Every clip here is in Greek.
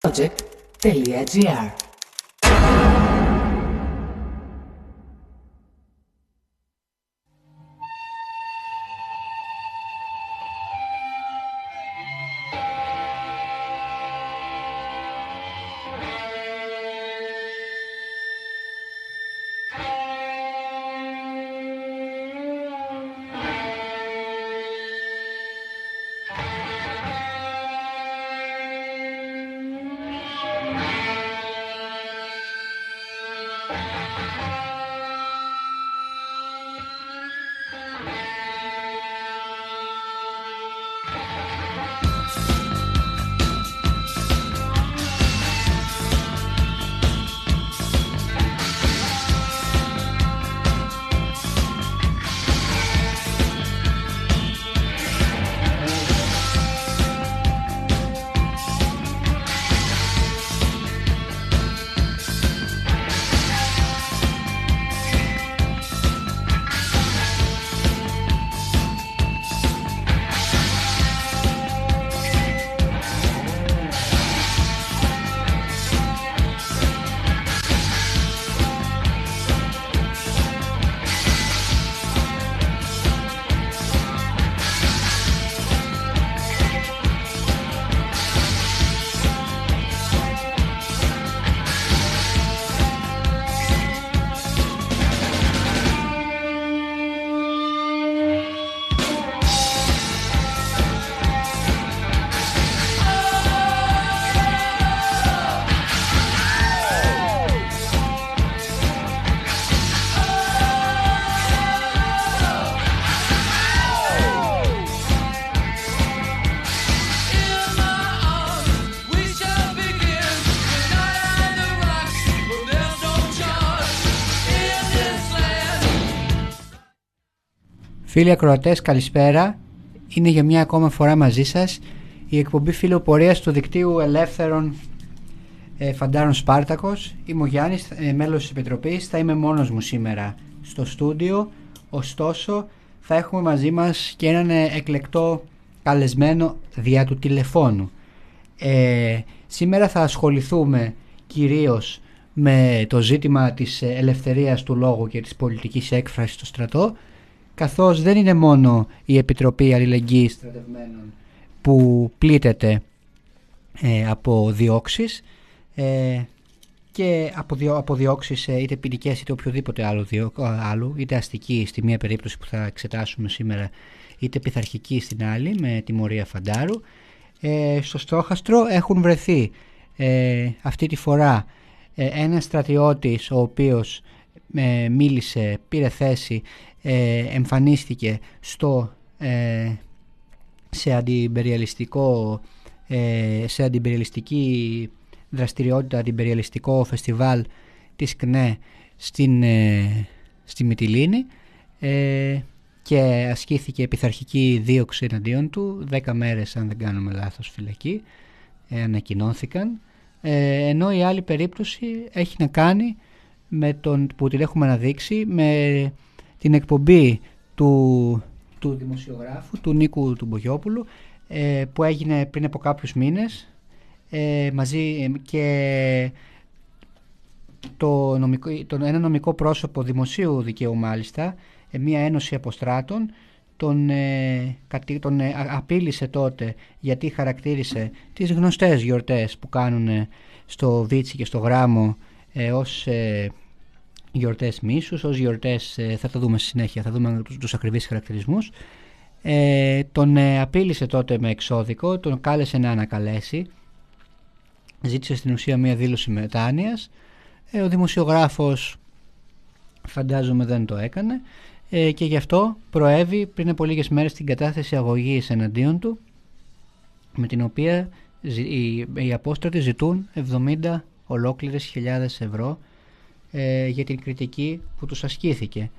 Project.gr Φίλοι ακροατές, καλησπέρα. Είναι για μια ακόμα φορά μαζί σας η εκπομπή φιλοπορίας του δικτύου Ελεύθερων ε, Φαντάρων Σπάρτακος. Είμαι ο Γιάννης, ε, μέλος της Επιτροπής. Θα είμαι μόνος μου σήμερα στο στούντιο. Ωστόσο, θα έχουμε μαζί μας και έναν ε, εκλεκτό καλεσμένο δια του τηλεφώνου. Ε, σήμερα θα ασχοληθούμε κυρίως με το ζήτημα της ελευθερίας του λόγου και της πολιτικής έκφρασης στο στρατό καθώς δεν είναι μόνο η Επιτροπή Αλληλεγγύης Στρατευμένων που πλήττεται ε, από διώξεις ε, και από, διο, από διώξεις ε, είτε ποινικές είτε οποιοδήποτε άλλο, διο, άλλο είτε αστική στη μία περίπτωση που θα εξετάσουμε σήμερα είτε πειθαρχική στην άλλη με τιμωρία φαντάρου. Ε, στο στόχαστρο έχουν βρεθεί ε, αυτή τη φορά ε, ένας στρατιώτης ο οποίος ε, μίλησε, πήρε θέση ε, εμφανίστηκε στο, ε, σε αντιπεριαλιστικό ε, σε αντιπεριαλιστική δραστηριότητα, αντιπεριαλιστικό φεστιβάλ της ΚΝΕ στην, ε, στη Μυτιλίνη ε, και ασκήθηκε πειθαρχική δίωξη εναντίον του. 10 μέρες αν δεν κάνουμε λάθος φυλακή ε, ανακοινώθηκαν. Ενώ η άλλη περίπτωση έχει να κάνει με τον που την έχουμε αναδείξει με την εκπομπή του, του δημοσιογράφου, του Νίκου του Μπογιόπουλου, ε, που έγινε πριν από κάποιους μήνες ε, μαζί ε, και το νομικό, το, ένα νομικό πρόσωπο δημοσίου δικαίου μάλιστα, μια ένωση αποστράτων, τον, τον απείλησε τότε γιατί χαρακτήρισε τις γνωστές γιορτές που κάνουν στο Βίτσι και στο Γράμμο ως γιορτές μίσους, ως γιορτές, ε, θα το δούμε στη συνέχεια, θα δούμε τους, τους ακριβείς χαρακτηρισμούς. Ε, τον ε, απείλησε τότε με εξώδικο, τον κάλεσε να ανακαλέσει, ζήτησε στην ουσία μία δήλωση μετάνοιας. Ε, ο δημοσιογράφος φαντάζομαι δεν το έκανε ε, και γι' αυτό προέβη πριν από λίγες μέρες την κατάθεση αγωγής εναντίον του με την οποία οι, οι απόστρατοι ζητούν 70 ολόκληρες χιλιάδες ευρώ ε, για την κριτική που τους ασκήθηκε.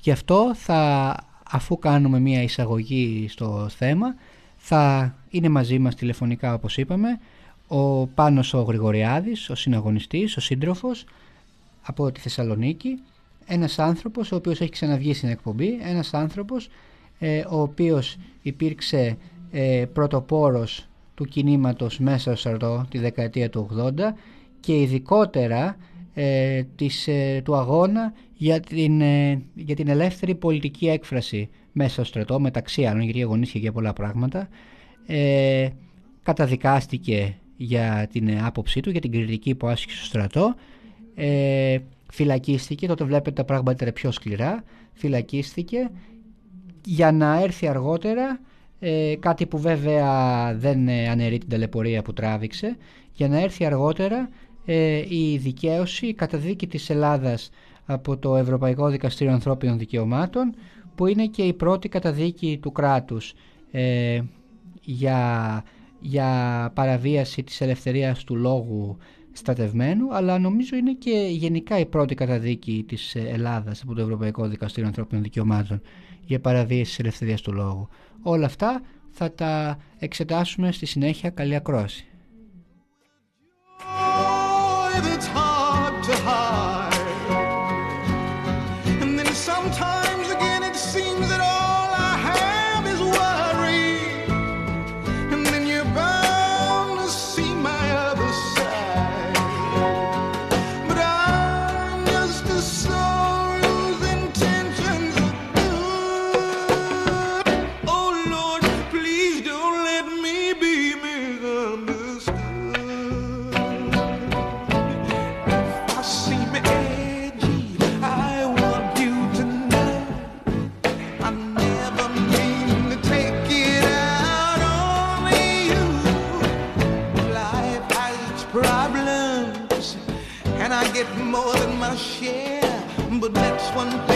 Γι' αυτό θα, αφού κάνουμε μια εισαγωγή στο θέμα θα είναι μαζί μας τηλεφωνικά όπως είπαμε ο Πάνος ο Γρηγοριάδης, ο συναγωνιστής, ο σύντροφος από τη Θεσσαλονίκη ένας άνθρωπος ο οποίος έχει ξαναβγεί στην εκπομπή ένας άνθρωπος ε, ο οποίος υπήρξε ε, πρωτοπόρος του κινήματος μέσα στο στρατό τη δεκαετία του 80 και ειδικότερα ε, της, ε, του αγώνα για την, ε, για την ελεύθερη πολιτική έκφραση μέσα στο στρατό μεταξύ άλλων γιατί αγωνίστηκε για πολλά πράγματα. Ε, καταδικάστηκε για την άποψή του, για την κριτική που άσκησε στο στρατό. Ε, φυλακίστηκε, τότε βλέπετε τα πράγματα είναι πιο σκληρά φυλακίστηκε για να έρθει αργότερα ε, κάτι που βέβαια δεν αναιρεί την ταλαιπωρία που τράβηξε. Για να έρθει αργότερα ε, η δικαίωση, η καταδίκη της Ελλάδας από το Ευρωπαϊκό Δικαστήριο Ανθρώπινων Δικαιωμάτων που είναι και η πρώτη καταδίκη του κράτους ε, για, για παραβίαση της ελευθερίας του λόγου στρατευμένου αλλά νομίζω είναι και γενικά η πρώτη καταδίκη της Ελλάδας από το Ευρωπαϊκό Δικαστήριο Ανθρώπινων Δικαιωμάτων για παραβίαση της ελευθερίας του λόγου. Όλα αυτά θα τα εξετάσουμε στη συνέχεια. Καλή ακρόαση. boy that's. one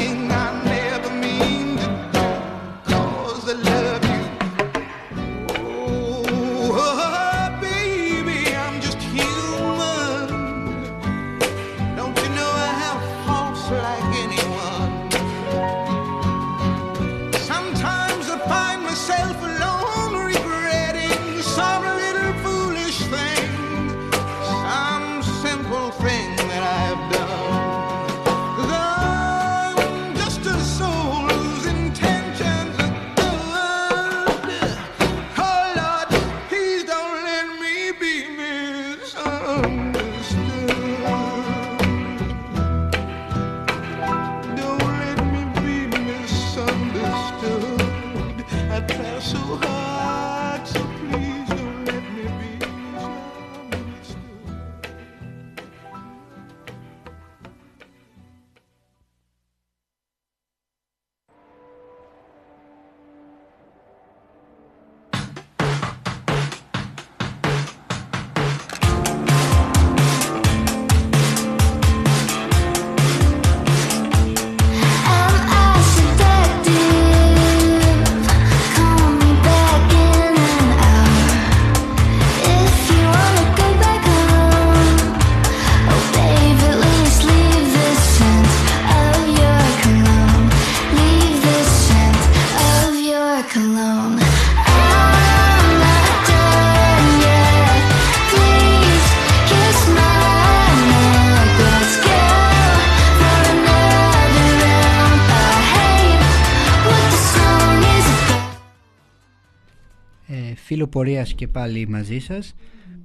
πορείας και πάλι μαζί σας.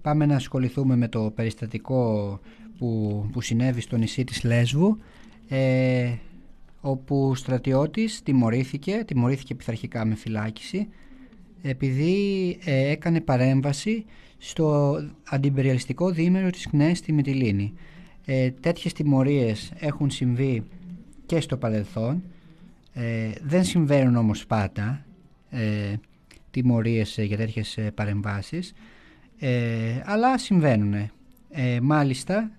Πάμε να ασχοληθούμε με το περιστατικό που, που συνέβη στο νησί της Λέσβου ε, όπου στρατιώτης τιμωρήθηκε, τιμωρήθηκε πειθαρχικά με φυλάκιση επειδή ε, έκανε παρέμβαση στο αντιπεριαλιστικό διήμερο της ΚΝΕΣ στη Μυτιλίνη. Ε, τέτοιες τιμωρίες έχουν συμβεί και στο παρελθόν, ε, δεν συμβαίνουν όμως πάντα. Ε, τιμωρίες ε, για τέτοιες ε, παρεμβάσεις ε, αλλά συμβαίνουν. Ε, μάλιστα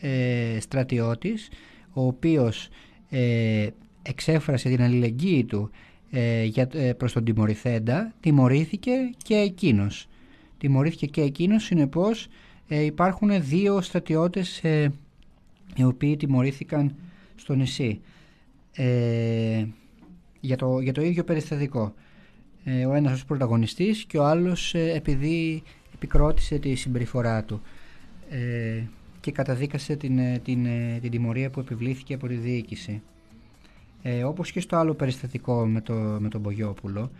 ε, στρατιώτης ο οποίος ε, εξέφρασε την αλληλεγγύη του ε, για, προς τον τιμωρηθέντα τιμωρήθηκε και εκείνος. Τιμωρήθηκε και εκείνος συνεπώς υπάρχουν δύο στρατιώτες οι οποίοι τιμωρήθηκαν στο νησί για, το, για το ίδιο περιστατικό. Ε, ο ένας ως πρωταγωνιστής και ο άλλος ε, επειδή επικρότησε τη συμπεριφορά του ε, και καταδίκασε την, την, την τιμωρία που επιβλήθηκε από τη διοίκηση. Ε, όπως και στο άλλο περιστατικό με, το, με τον Μπογιόπουλο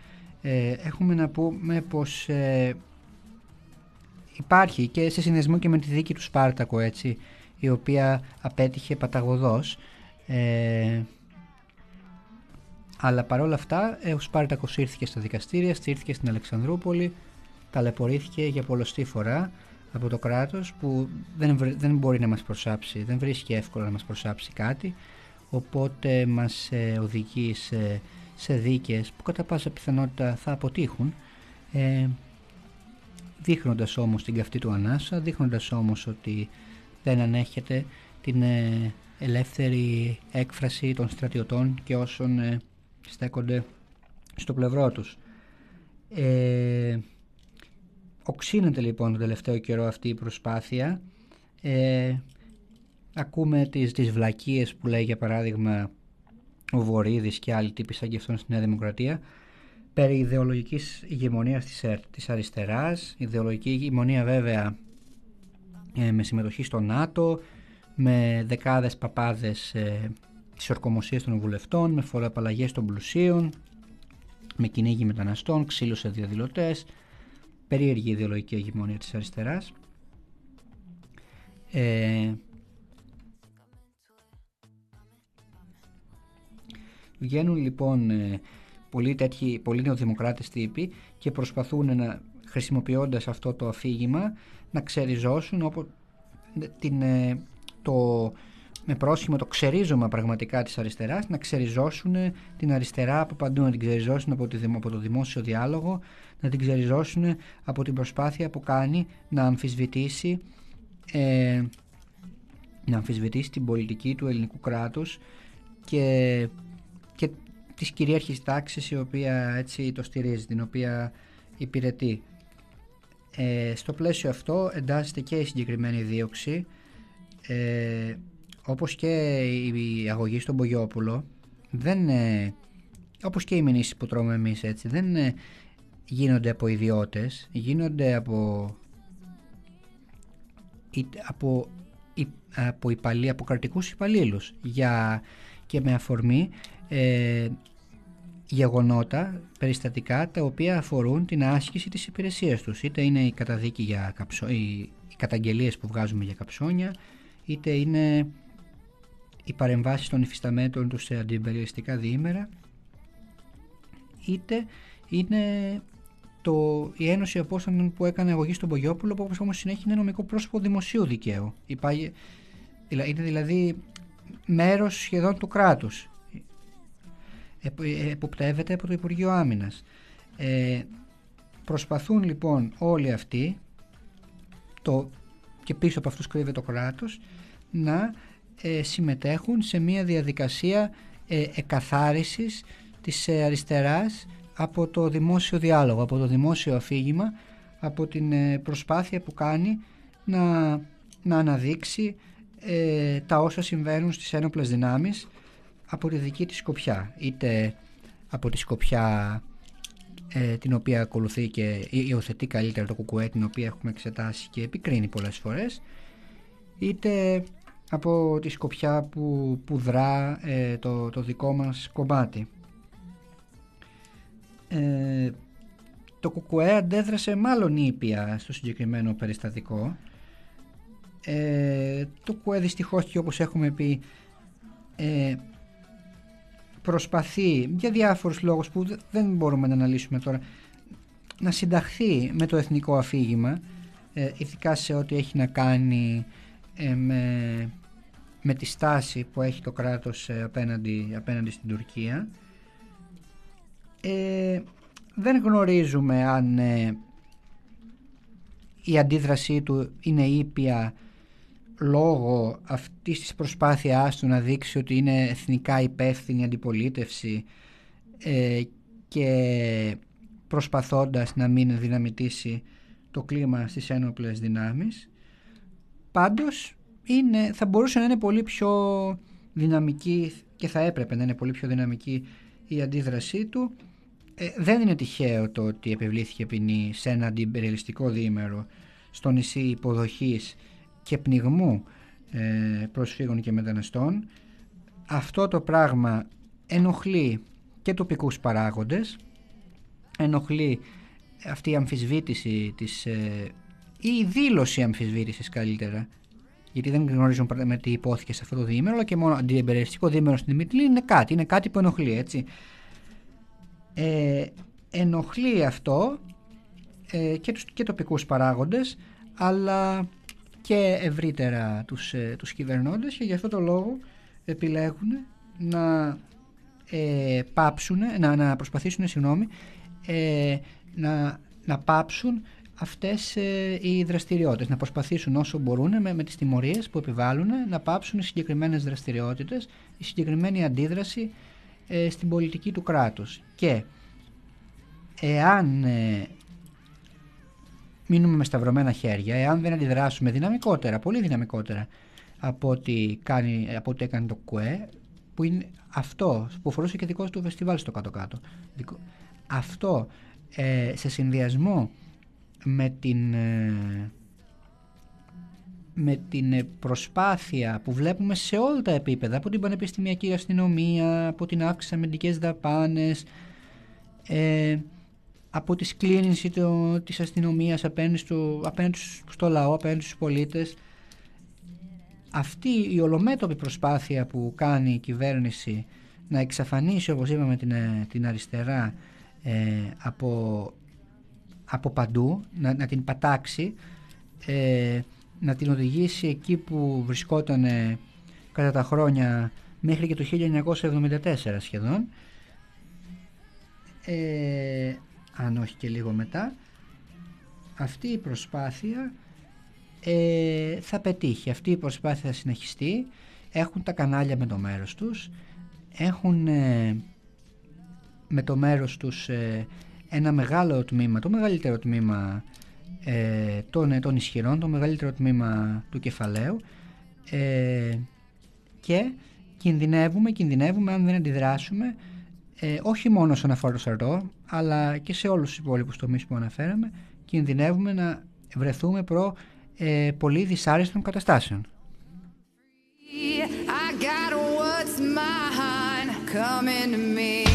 έχουμε να πούμε πως υπάρχει και σε συνδεσμό και με τη δίκη του Σπάρτακο έτσι η οποία απέτυχε παταγωδός ε, αλλά παρόλα αυτά ε, ο Σπάρτακος ήρθε στα δικαστήρια, στήρθηκε στην Αλεξανδρούπολη ταλαιπωρήθηκε για πολλωστή φορά από το κράτος που δεν, δεν μπορεί να μας προσάψει, δεν βρίσκει εύκολα να μας προσάψει κάτι. Οπότε μας ε, οδηγεί σε, σε δίκες που κατά πάσα πιθανότητα θα αποτύχουν ε, δείχνοντας όμως την καυτή του ανάσα, δείχνοντας όμως ότι δεν ανέχεται την ε, ελεύθερη έκφραση των στρατιωτών και όσων ε, στέκονται στο πλευρό τους. Ε, οξύνεται λοιπόν τον τελευταίο καιρό αυτή η προσπάθεια. Ε, ακούμε τις, τις βλακίες που λέει για παράδειγμα ο Βορύδης και άλλοι τύποι σαν και αυτόν στη Νέα Δημοκρατία περί ιδεολογικής ηγεμονίας της, της αριστεράς, ιδεολογική ηγεμονία βέβαια ε, με συμμετοχή στο ΝΑΤΟ, με δεκάδες παπάδες ε, της ορκομοσίας των βουλευτών, με φοροαπαλλαγές των πλουσίων, με κυνήγι μεταναστών, ξύλο σε διαδηλωτές, περίεργη ιδεολογική ηγεμονία της αριστεράς. Ε, βγαίνουν λοιπόν ε, πολλοί, τέτοιοι, πολλοί νεοδημοκράτες τύποι και προσπαθούν να χρησιμοποιώντας αυτό το αφήγημα να ξεριζώσουν όπου την, ε, το, με πρόσχημα το ξερίζωμα πραγματικά της αριστεράς να ξεριζώσουν την αριστερά από παντού, να την ξεριζώσουν από, τη, από το δημόσιο διάλογο, να την ξεριζώσουν από την προσπάθεια που κάνει να αμφισβητήσει ε, να αμφισβητήσει την πολιτική του ελληνικού κράτους και, και της κυρίαρχης τάξης η οποία έτσι το στηρίζει, την οποία υπηρετεί. Ε, στο πλαίσιο αυτό εντάσσεται και η συγκεκριμένη δίωξη ε, όπως και η αγωγή στον Πογιόπουλο δεν, ε, όπως και οι μηνύσεις που τρώμε εμείς έτσι δεν ε, γίνονται από ιδιώτες γίνονται από από, από, υπαλλή, από κρατικούς υπαλλήλους για, και με αφορμή ε, γεγονότα, περιστατικά τα οποία αφορούν την άσκηση της υπηρεσίας τους. Είτε είναι η καταδίκη για καψό, οι, οι καταγγελίες που βγάζουμε για καψόνια είτε είναι οι παρεμβάσεις των υφισταμέντων τους σε αντιπεριοριστικά διήμερα είτε είναι το, η Ένωση Απόστανων που έκανε αγωγή στον Πογιόπουλο που όπως όμως συνέχεια είναι νομικό πρόσωπο δημοσίου δικαίου είναι δηλαδή μέρος σχεδόν του κράτους εποπτεύεται από το Υπουργείο Άμυνας. Ε, προσπαθούν λοιπόν όλοι αυτοί το, και πίσω από αυτούς κρύβεται το κράτος να ε, συμμετέχουν σε μια διαδικασία ε, εκαθάρισης της ε, αριστεράς από το δημόσιο διάλογο, από το δημόσιο αφήγημα, από την ε, προσπάθεια που κάνει να, να αναδείξει τα όσα συμβαίνουν στις ένοπλες δυνάμεις από τη δική της σκοπιά είτε από τη σκοπιά ε, την οποία ακολουθεί και υιοθετεί καλύτερα το κουκουέ την οποία έχουμε εξετάσει και επικρίνει πολλές φορές είτε από τη σκοπιά που, που δρά ε, το, το δικό μας κομμάτι. Ε, το κουκουέ αντέδρασε μάλλον ήπια στο συγκεκριμένο περιστατικό. Ε, το κουκουέ δυστυχώς και όπως έχουμε πει ε, προσπαθεί για διάφορους λόγους που δεν μπορούμε να αναλύσουμε τώρα να συνταχθεί με το εθνικό αφήγημα ε, ειδικά σε ό,τι έχει να κάνει ε, με, με τη στάση που έχει το κράτος ε, απέναντι, απέναντι στην Τουρκία ε, δεν γνωρίζουμε αν η αντίδρασή του είναι ήπια λόγω αυτής της προσπάθειάς του να δείξει ότι είναι εθνικά υπεύθυνη αντιπολίτευση ε, και προσπαθώντας να μην δυναμητήσει το κλίμα στις ένοπλες δυνάμεις πάντως είναι, θα μπορούσε να είναι πολύ πιο δυναμική και θα έπρεπε να είναι πολύ πιο δυναμική η αντίδρασή του. Ε, δεν είναι τυχαίο το ότι επιβλήθηκε ποινή σε ένα αντιπεριαλιστικό διήμερο στο νησί υποδοχής και πνιγμού ε, προσφύγων και μεταναστών. Αυτό το πράγμα ενοχλεί και τοπικούς παράγοντες ενοχλεί αυτή η αμφισβήτηση της ε, ή η δήλωση αμφισβήτησης καλύτερα γιατί δεν γνωρίζουν με τι υπόθηκε σε αυτό το διήμερο, αλλά και μόνο αντιεμπερευτικό διήμερο στην Μιτλή είναι κάτι, είναι κάτι που ενοχλεί, έτσι. Ε, ενοχλεί αυτό ε, και τους και τοπικούς παράγοντες, αλλά και ευρύτερα τους, ε, τους κυβερνώντες και γι' αυτό το λόγο επιλέγουν να ε, πάψουν, να, να προσπαθήσουν, συγγνώμη, ε, να, να πάψουν αυτές ε, οι δραστηριότητες, να προσπαθήσουν όσο μπορούν με, με τις τιμωρίες που επιβάλλουν να πάψουν οι συγκεκριμένες δραστηριότητες, η συγκεκριμένη αντίδραση ε, στην πολιτική του κράτους. Και εάν ε, μείνουμε με σταυρωμένα χέρια, εάν δεν αντιδράσουμε δυναμικότερα, πολύ δυναμικότερα από ό,τι, κάνει, από ό,τι έκανε το ΚΟΕ, που είναι αυτό που φορούσε και δικό του φεστιβάλ στο κάτω-κάτω. Αυτό σε συνδυασμό με την, ε, με την προσπάθεια που βλέπουμε σε όλα τα επίπεδα, από την πανεπιστημιακή αστυνομία, από την αύξηση αμυντικές δαπάνες, ε, από τη σκλήνηση το, της αστυνομίας απέναντι στο, απέναντι στο λαό, απέναντι στους πολίτες. Αυτή η ολομέτωπη προσπάθεια που κάνει η κυβέρνηση να εξαφανίσει, όπως είπαμε, την, ε, την αριστερά από από παντού, να, να την πατάξει, ε, να την οδηγήσει εκεί που βρισκόταν κατά τα χρόνια μέχρι και το 1974 σχεδόν, ε, αν όχι και λίγο μετά, αυτή η προσπάθεια ε, θα πετύχει, αυτή η προσπάθεια θα συνεχιστεί, έχουν τα κανάλια με το μέρος τους, έχουν ε, με το μέρος τους ένα μεγάλο τμήμα, το μεγαλύτερο τμήμα ε, των ισχυρών, το μεγαλύτερο τμήμα του κεφαλαίου ε, και κινδυνεύουμε, κινδυνεύουμε αν δεν αντιδράσουμε ε, όχι μόνο στον αφορά το σαρτό αλλά και σε όλους τους υπόλοιπους τομείς που αναφέραμε κινδυνεύουμε να βρεθούμε προ ε, πολύ δυσάρεστων καταστάσεων. I got what's mine coming to me.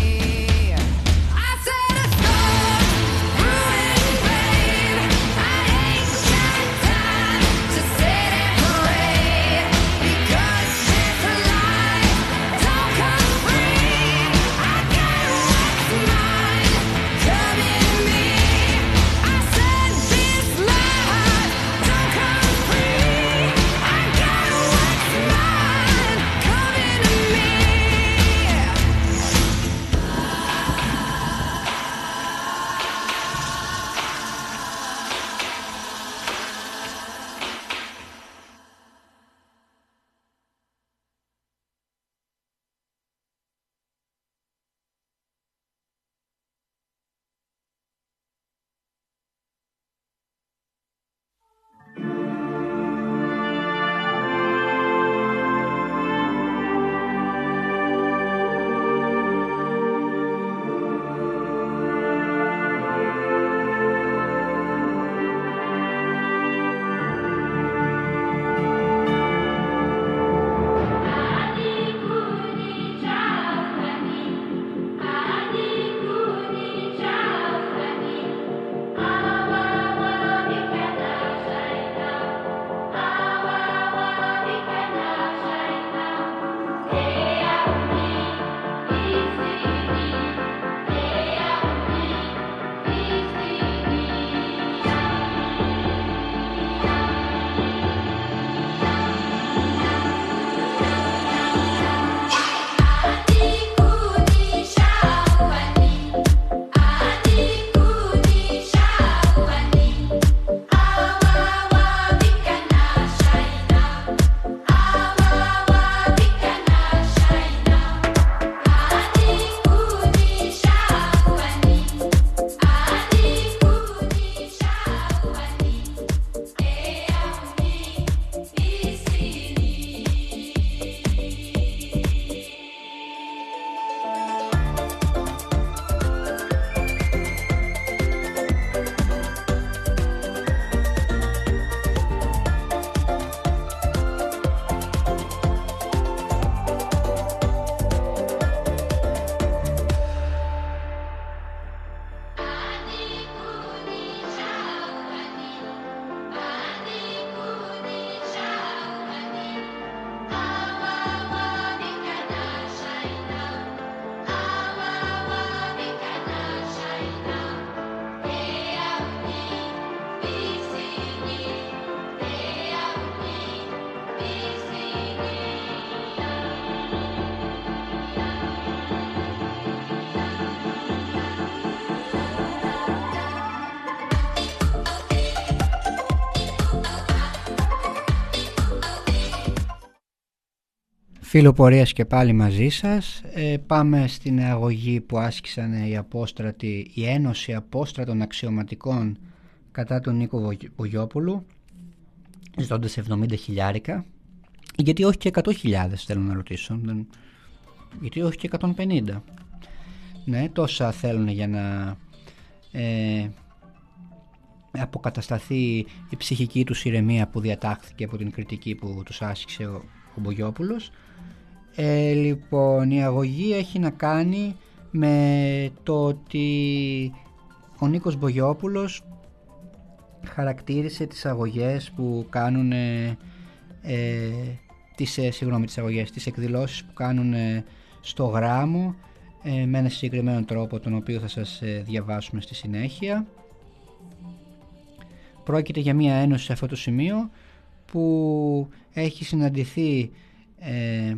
Φίλο πορείας και πάλι μαζί σας. Ε, πάμε στην αγωγή που άσκησαν οι απόστρατοι, η Ένωση Απόστρατων Αξιωματικών κατά τον Νίκο Βογιόπουλου, ζητώντας 70 χιλιάρικα. Γιατί όχι και 100 χιλιάδες θέλω να ρωτήσω. Γιατί όχι και 150. Ναι, τόσα θέλουν για να ε, αποκατασταθεί η ψυχική τους ηρεμία που διατάχθηκε από την κριτική που τους άσκησε ο, ο Μπογιόπουλος. Ε, λοιπόν, η αγωγή έχει να κάνει με το ότι ο Νίκος Μπογιόπουλος χαρακτήρισε τις αγωγές που κάνουν ε, τις, ε, συγγνώμη, τις αγωγές, τις εκδηλώσεις που κάνουν στο γράμμο ε, με ένα συγκεκριμένο τρόπο τον οποίο θα σας ε, διαβάσουμε στη συνέχεια. Πρόκειται για μια ένωση σε αυτό το σημείο που έχει συναντηθεί ε,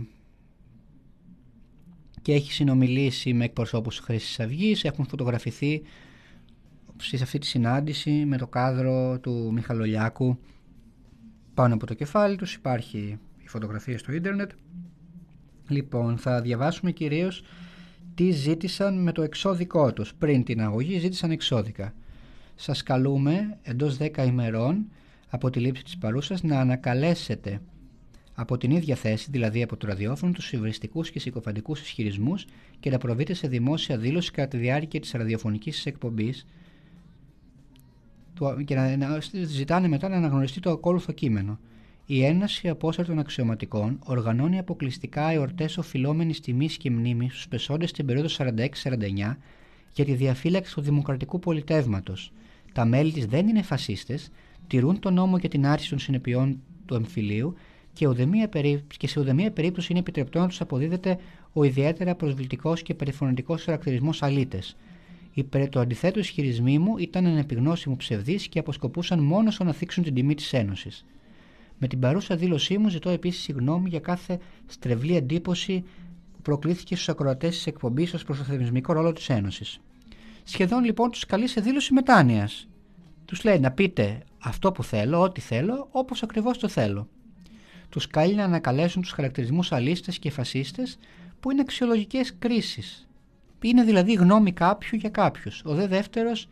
και έχει συνομιλήσει με εκπροσώπους της Χρήσης Αυγής, έχουν φωτογραφηθεί σε αυτή τη συνάντηση με το κάδρο του Μιχαλολιάκου πάνω από το κεφάλι τους. Υπάρχει η φωτογραφία στο ίντερνετ. Λοιπόν, θα διαβάσουμε κυρίως τι ζήτησαν με το εξώδικό τους. Πριν την αγωγή ζήτησαν εξώδικα. Σας καλούμε εντός 10 ημερών από τη λήψη της παρούσας να ανακαλέσετε από την ίδια θέση, δηλαδή από το ραδιόφωνο, τους υβριστικούς και συκοφαντικούς ισχυρισμούς και να προβείτε σε δημόσια δήλωση κατά τη διάρκεια της ραδιοφωνικής εκπομπής και να ζητάνε μετά να αναγνωριστεί το ακόλουθο κείμενο. Η Ένωση Απόστατων Αξιωματικών οργανώνει αποκλειστικά εορτές οφειλόμενης τιμής και μνήμης στους πεσόντες στην περίοδο 46-49 για τη διαφύλαξη του δημοκρατικού πολιτεύματος. Τα μέλη της δεν είναι φασίστες, τηρούν τον νόμο για την άρση των συνεπειών του εμφυλίου και, και σε ουδεμία περίπτωση είναι επιτρεπτό να τους αποδίδεται ο ιδιαίτερα προσβλητικός και περιφωνητικό χαρακτηρισμός αλήτες. Υπέρ του αντιθέτου ισχυρισμοί μου ήταν ανεπιγνώσιμο ψευδεί και αποσκοπούσαν μόνο στο να θίξουν την τιμή της Ένωσης. Με την παρούσα δήλωσή μου ζητώ επίσης συγγνώμη για κάθε στρεβλή εντύπωση που προκλήθηκε στους ακροατές της εκπομπής ως προς το θεσμικό ρόλο της Ένωσης. Σχεδόν λοιπόν τους καλεί σε δήλωση μετάνοια. Τους λέει να πείτε αυτό που θέλω, ό,τι θέλω, όπως ακριβώς το θέλω. Τους καλεί να ανακαλέσουν τους χαρακτηρισμούς αλίστες και φασίστες που είναι αξιολογικές κρίσεις. Είναι δηλαδή γνώμη κάποιου για κάποιους. Ο δε δεύτερος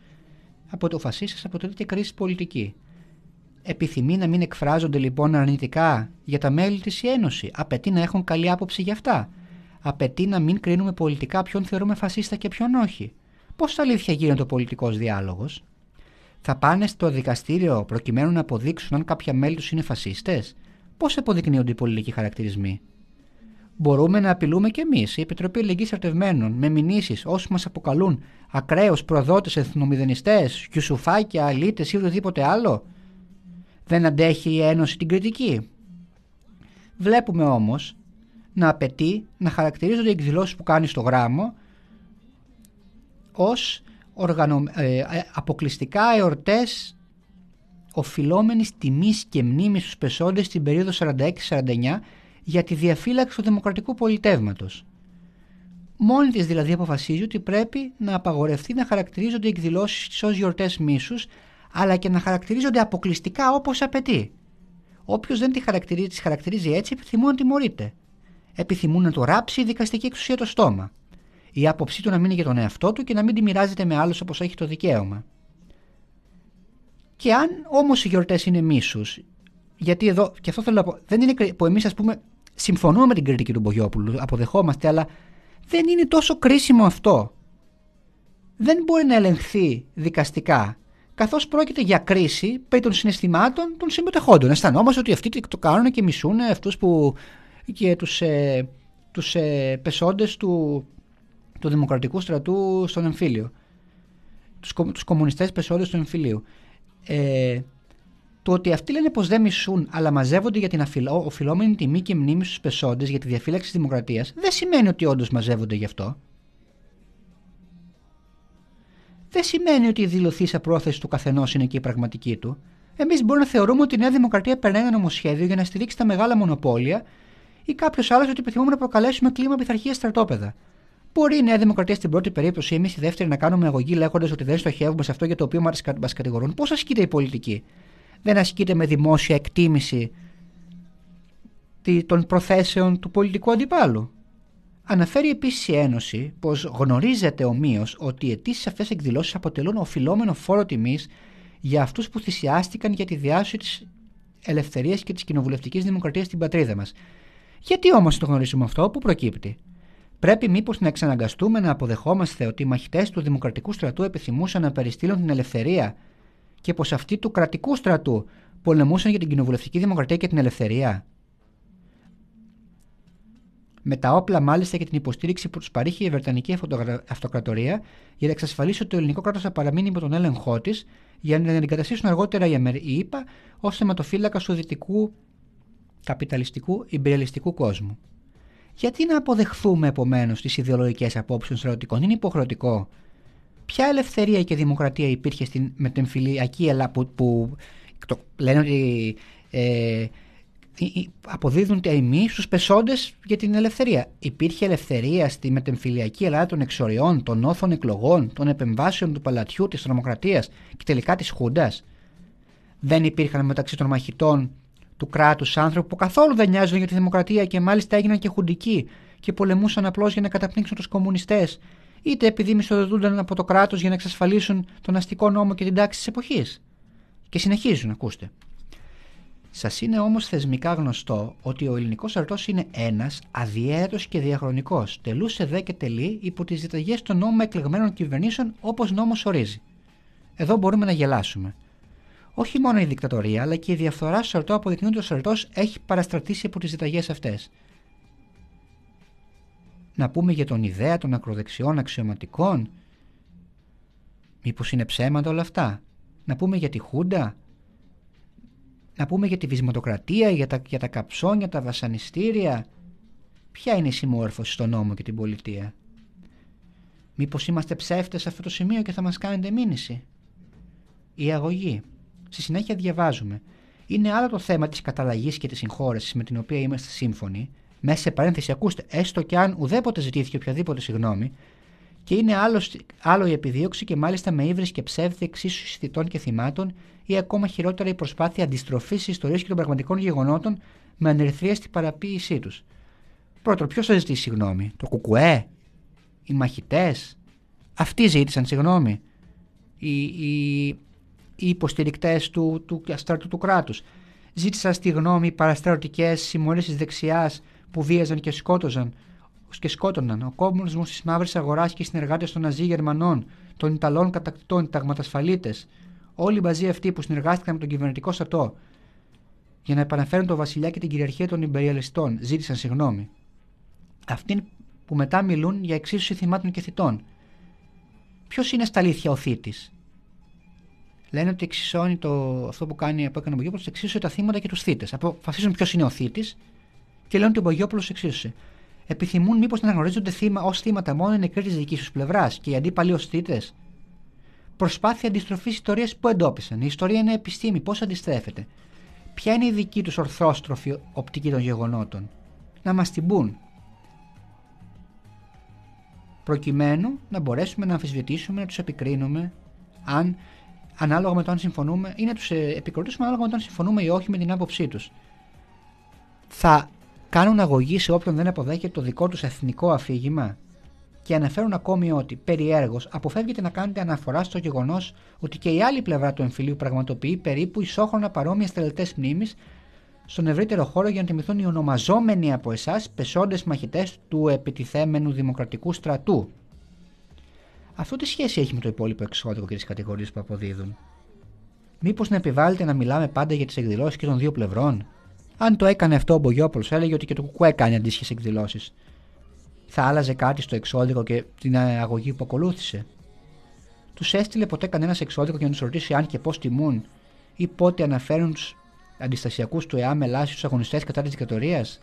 από το φασίστες αποτελείται κρίση πολιτική. Επιθυμεί να μην εκφράζονται λοιπόν αρνητικά για τα μέλη της η Ένωση. Απαιτεί να έχουν καλή άποψη για αυτά. Απαιτεί να μην κρίνουμε πολιτικά ποιον θεωρούμε φασίστα και ποιον όχι. Πώς αλήθεια γίνεται ο πολιτικός διάλογος; Θα πάνε στο δικαστήριο προκειμένου να αποδείξουν αν κάποια μέλη τους είναι φασίστες; Πώς αποδεικνύονται οι πολιτικοί χαρακτηρισμοί; Μπορούμε να απειλούμε κι εμείς, η Επιτροπή Ελληνική Αρτευμένων, με μηνύσεις όσους μας αποκαλούν ακραίους προδότες, εθνομηδενιστές, κιουσουφάκια, αλήτες ή οτιδήποτε άλλο δεν αντέχει η Ένωση την κριτική. Βλέπουμε όμως να απαιτεί να χαρακτηρίζονται οι εκδηλώσεις που κάνει στο γράμμο ως οργανω... ε, ε αποκλειστικά εορτές οφειλόμενης τιμής και μνήμης στους πεσόντες στην περίοδο 46-49 για τη διαφύλαξη του δημοκρατικού πολιτεύματος. Μόνη της δηλαδή αποφασίζει ότι πρέπει να απαγορευτεί να χαρακτηρίζονται οι εκδηλώσεις της ως γιορτές μίσους αλλά και να χαρακτηρίζονται αποκλειστικά όπως απαιτεί. Όποιος δεν τη χαρακτηρίζει, τις χαρακτηρίζει έτσι, επιθυμούν να τιμωρείται. Επιθυμούν να το ράψει η δικαστική εξουσία το στόμα. Η άποψή του να μείνει για τον εαυτό του και να μην τη μοιράζεται με άλλους όπως έχει το δικαίωμα. Και αν όμως οι γιορτές είναι μίσους, γιατί εδώ, και αυτό θέλω να πω, δεν είναι που εμείς ας πούμε συμφωνούμε με την κριτική του Μπογιόπουλου, αποδεχόμαστε, αλλά δεν είναι τόσο κρίσιμο αυτό. Δεν μπορεί να ελεγχθεί δικαστικά καθώς πρόκειται για κρίση περί των συναισθημάτων των συμμετεχόντων. Αισθανόμαστε ότι αυτοί το κάνουν και μισούν αυτούς που. και τους ε, τους, ε, πεσόντες του, του Δημοκρατικού Στρατού στον εμφύλιο. Τους, τους κομμουνιστές πεσόντες του εμφυλίου. Ε, το ότι αυτοί λένε πως δεν μισούν, αλλά μαζεύονται για την οφειλόμενη τιμή και μνήμη στους πεσόντες για τη διαφύλαξη της δημοκρατίας, δεν σημαίνει ότι όντως μαζεύονται γι' αυτό. δεν σημαίνει ότι η δηλωθήσα πρόθεση του καθενός είναι και η πραγματική του. Εμείς μπορούμε να θεωρούμε ότι η Νέα Δημοκρατία περνάει ένα νομοσχέδιο για να στηρίξει τα μεγάλα μονοπόλια ή κάποιος άλλος ότι επιθυμούμε να προκαλέσουμε κλίμα πειθαρχίας στρατόπεδα. Μπορεί η Νέα Δημοκρατία στην πρώτη περίπτωση, εμείς στη δεύτερη να κάνουμε αγωγή λέγοντας ότι δεν στοχεύουμε σε αυτό για το οποίο μας κατηγορούν. Πώς ασκείται η πολιτική; Δεν ασκείται με δημόσια εκτίμηση των προθέσεων του πολιτικού αντιπάλου. Αναφέρει επίσης η Ένωση πως γνωρίζεται ομοίως ότι οι αιτήσεις αυτές εκδηλώσεις αποτελούν οφειλόμενο φόρο τιμής για αυτούς που θυσιάστηκαν για τη διάσωση της ελευθερίας και της κοινοβουλευτικής δημοκρατίας στην πατρίδα μας. Γιατί όμως το γνωρίζουμε αυτό, πού προκύπτει; Πρέπει μήπως να εξαναγκαστούμε να αποδεχόμαστε ότι οι μαχητές του Δημοκρατικού στρατού επιθυμούσαν να περιστήλουν την ελευθερία και πως αυτοί του κρατικού στρατού πολεμούσαν για την κοινοβουλευτική δημοκρατία και την ελευθερία; Με τα όπλα, μάλιστα, και την υποστήριξη που τους παρήχε η Βρετανική Αυτοκρατορία για να εξασφαλίσει ότι το ελληνικό κράτος θα παραμείνει υπό τον έλεγχό της, για να την εγκαταστήσουν αργότερα οι ΗΠΑ ως θεματοφύλακα του δυτικού καπιταλιστικού υπεριαλιστικού κόσμου. Γιατί να αποδεχθούμε επομένως τις ιδεολογικές απόψεις των στρατιωτικών, είναι υποχρεωτικό. Ποια ελευθερία και δημοκρατία υπήρχε στην μετεμφυλιακή Ελλάδα που, που το, λένε ότι ε, αποδίδουν τα ημί στους πεσόντες για την ελευθερία. Υπήρχε ελευθερία στη μετεμφυλιακή Ελλάδα των εξοριών, των όθων εκλογών, των επεμβάσεων του παλατιού, της τρομοκρατίας και τελικά της Χούντας. Δεν υπήρχαν μεταξύ των μαχητών του κράτους άνθρωποι που καθόλου δεν νοιάζουν για τη δημοκρατία και μάλιστα έγιναν και χουντικοί και πολεμούσαν απλώς για να καταπνίξουν τους κομμουνιστές, είτε επειδή μισθοδοτούνταν από το κράτος για να εξασφαλίσουν τον αστικό νόμο και την τάξη της εποχής. Και συνεχίζουν, ακούστε. Σας είναι όμως θεσμικά γνωστό ότι ο ελληνικός στρατό είναι ένας, αδιαίρετο και διαχρονικός, τελούσε δε και τελεί υπό τις διαταγέ των νόμων εκλεγμένων κυβερνήσεων όπως νόμος ορίζει. Εδώ μπορούμε να γελάσουμε. Όχι μόνο η δικτατορία, αλλά και η διαφθορά στο στρατό αποδεικνύουν ότι ο στρατό έχει παραστρατήσει από τις διαταγέ αυτές. Να πούμε για τον ιδέα των ακροδεξιών αξιωματικών. Μήπως είναι ψέματα όλα αυτά; Να πούμε για τη Χούντα; Να πούμε για τη βυσματοκρατία, για τα, για τα καψόνια, τα βασανιστήρια; Ποια είναι η συμμόρφωση στον νόμο και την πολιτεία; Μήπως είμαστε ψεύτες σε αυτό το σημείο και θα μας κάνετε μήνυση; Η αγωγή. Στη συνέχεια διαβάζουμε. Είναι άλλο το θέμα της καταλλαγή και της συγχώρεσης με την οποία είμαστε σύμφωνοι. Μέσα σε παρένθεση, ακούστε, έστω και αν ουδέποτε ζητήθηκε οποιαδήποτε συγγνώμη, και είναι άλλο, άλλο η επιδίωξη και μάλιστα με ύβρις και ψεύδι εξίσου θητών και θυμάτων, ή ακόμα χειρότερα η προσπάθεια αντιστροφής της ιστορίας και των πραγματικών γεγονότων με ανερθρία στην παραποίησή τους. Πρώτον, ποιος θα ζητήσει συγγνώμη, το Κουκουέ, οι μαχητές, αυτοί ζήτησαν συγγνώμη. Οι, οι, οι υποστηρικτές του, του αστράτου του κράτους. Ζήτησαν στη γνώμη παραστρατιωτικές συμμορίε της δεξιάς που βίαζαν και σκότωζαν και σκότωναν. Ο κομμουνισμό τη μαύρη αγοράς και οι συνεργάτες των Ναζί Γερμανών, των Ιταλών κατακτητών, ταγματασφαλίτες, όλοι μαζί αυτοί που συνεργάστηκαν με τον κυβερνητικό στρατό για να επαναφέρουν τον βασιλιά και την κυριαρχία των Ιμπεριαλιστών, ζήτησαν συγγνώμη. Αυτοί που μετά μιλούν για εξίσωση θυμάτων και θητών. Ποιος είναι στα αλήθεια ο θήτης, λένε ότι εξισώνει το, αυτό που κάνει που έκανε ο Μπογιόπουλος, εξίσωσε τα θύματα και τους θήτες. Αποφασίζουν ποιος είναι ο θήτης και λένε ότι ο Μπογιόπουλος εξίσωσε. Επιθυμούν μήπως να αναγνωρίζονται θύμα, ως θύματα μόνο οι νεκροί της δική τους πλευράς και οι αντίπαλοι ως θήτες. Προσπάθεια αντιστροφής ιστορίας που εντόπισαν. Η ιστορία είναι επιστήμη. Πώς αντιστρέφεται. Ποια είναι η δική τους ορθόστροφη οπτική των γεγονότων. Να μας την πούν. Προκειμένου να μπορέσουμε να αμφισβητήσουμε, να τους επικρίνουμε αν ανάλογα με το αν συμφωνούμε ή να τους ε, επικροτήσουμε ανάλογα με το αν συμφωνούμε ή όχι με την άποψή τους. Θα κάνουν αγωγή σε όποιον δεν αποδέχεται το δικό τους εθνικό αφήγημα και αναφέρουν ακόμη ότι περιέργως αποφεύγεται να κάνετε αναφορά στο γεγονός ότι και η άλλη πλευρά του εμφυλίου πραγματοποιεί περίπου ισόχρονα παρόμοιες τελετέ μνήμης στον ευρύτερο χώρο για να τιμηθούν οι ονομαζόμενοι από εσάς πεσόντες μαχητές του επιτιθέμενου δημοκρατικού στρατού. Αυτό τι σχέση έχει με το υπόλοιπο εξώδικο και τις κατηγορίες που αποδίδουν; Μήπως να επιβάλλεται να μιλάμε πάντα για τις εκδηλώσεις και των δύο πλευρών; Αν το έκανε αυτό ο Μπογιόπουλος, έλεγε ότι και το Κουκουέ κάνει αντίστοιχες εκδηλώσεις. Θα άλλαζε κάτι στο εξώδικο και την αγωγή που ακολούθησε; Τους έστειλε ποτέ κανένας εξώδικο για να τους ρωτήσει αν και πώς τιμούν ή πότε αναφέρουν τους αντιστασιακούς του ΕΑΜ ελάχιστου του αγωνιστές κατά της δικτατορίας;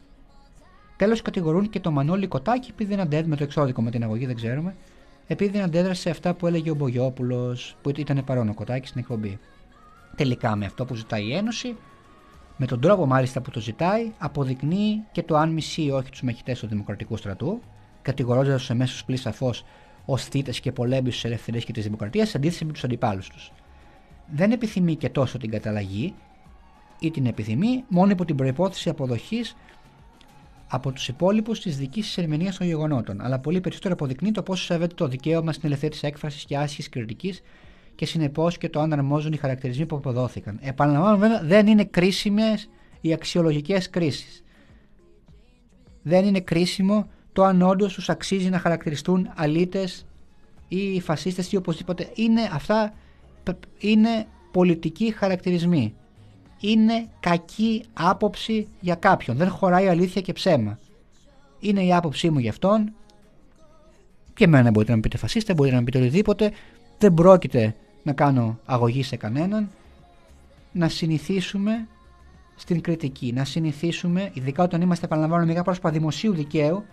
Τέλος, κατηγορούν και το Μανώλη Κοτάκι επειδή δεν αντέδει με το εξώδικο με την αγωγή, δεν ξέρουμε, επειδή δεν αντέδρασε σε αυτά που έλεγε ο Μπογιόπουλος, που ήταν παρόν ο Κοτάκης στην εκπομπή. Τελικά με αυτό που ζητάει η Ένωση, με τον τρόπο μάλιστα που το ζητάει, αποδεικνύει και το αν μισεί ή όχι τους μαχητές του Δημοκρατικού στρατού, κατηγορώντας τους εμέσως πλήρω σαφώς ως θήτε και πολέμου τη ελευθερία και της δημοκρατίας, σε αντίθεση με τους αντιπάλους τους. Δεν επιθυμεί και τόσο την καταλλαγή, ή την επιθυμεί μόνο υπό την προπόθεση αποδοχής από τους υπόλοιπους της δικής της ερμηνείας των γεγονότων, αλλά πολύ περισσότερο αποδεικνύει το πόσο σέβεται το δικαίωμα στην ελευθερία της έκφρασης και άσκηση κριτικής και συνεπώς και το αν αρμόζουν οι χαρακτηρισμοί που αποδόθηκαν. Επαναλαμβάνω, βέβαια, δεν είναι κρίσιμες οι αξιολογικές κρίσεις. Δεν είναι κρίσιμο το αν όντως τους αξίζει να χαρακτηριστούν αλήτες ή φασίστες ή οπωσδήποτε. Είναι αυτά είναι πολιτικοί χαρακτηρισμοί. Είναι κακή άποψη για κάποιον. Δεν χωράει αλήθεια και ψέμα. Είναι η άποψή μου γι' αυτόν. Και εμένα μπορείτε να μου πείτε φασίστε, μπορείτε να μου πείτε οτιδήποτε. Δεν πρόκειται να κάνω αγωγή σε κανέναν. Να συνηθίσουμε στην κριτική. Να συνηθίσουμε, ειδικά όταν είμαστε επαναλαμβάνω μεγάλα πρόσωπα δημοσίου δικαίου,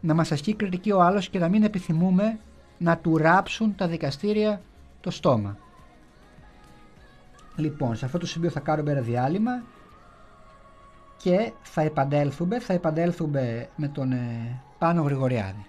να μας ασκεί κριτική ο άλλος και να μην επιθυμούμε να του ράψουν τα δικαστήρια το στόμα. Λοιπόν, σε αυτό το σημείο θα κάνουμε ένα διάλειμμα και θα επαντέλθουμε, θα επαντέλθουμε με τον ε, Πάνο Γρηγοριάδη.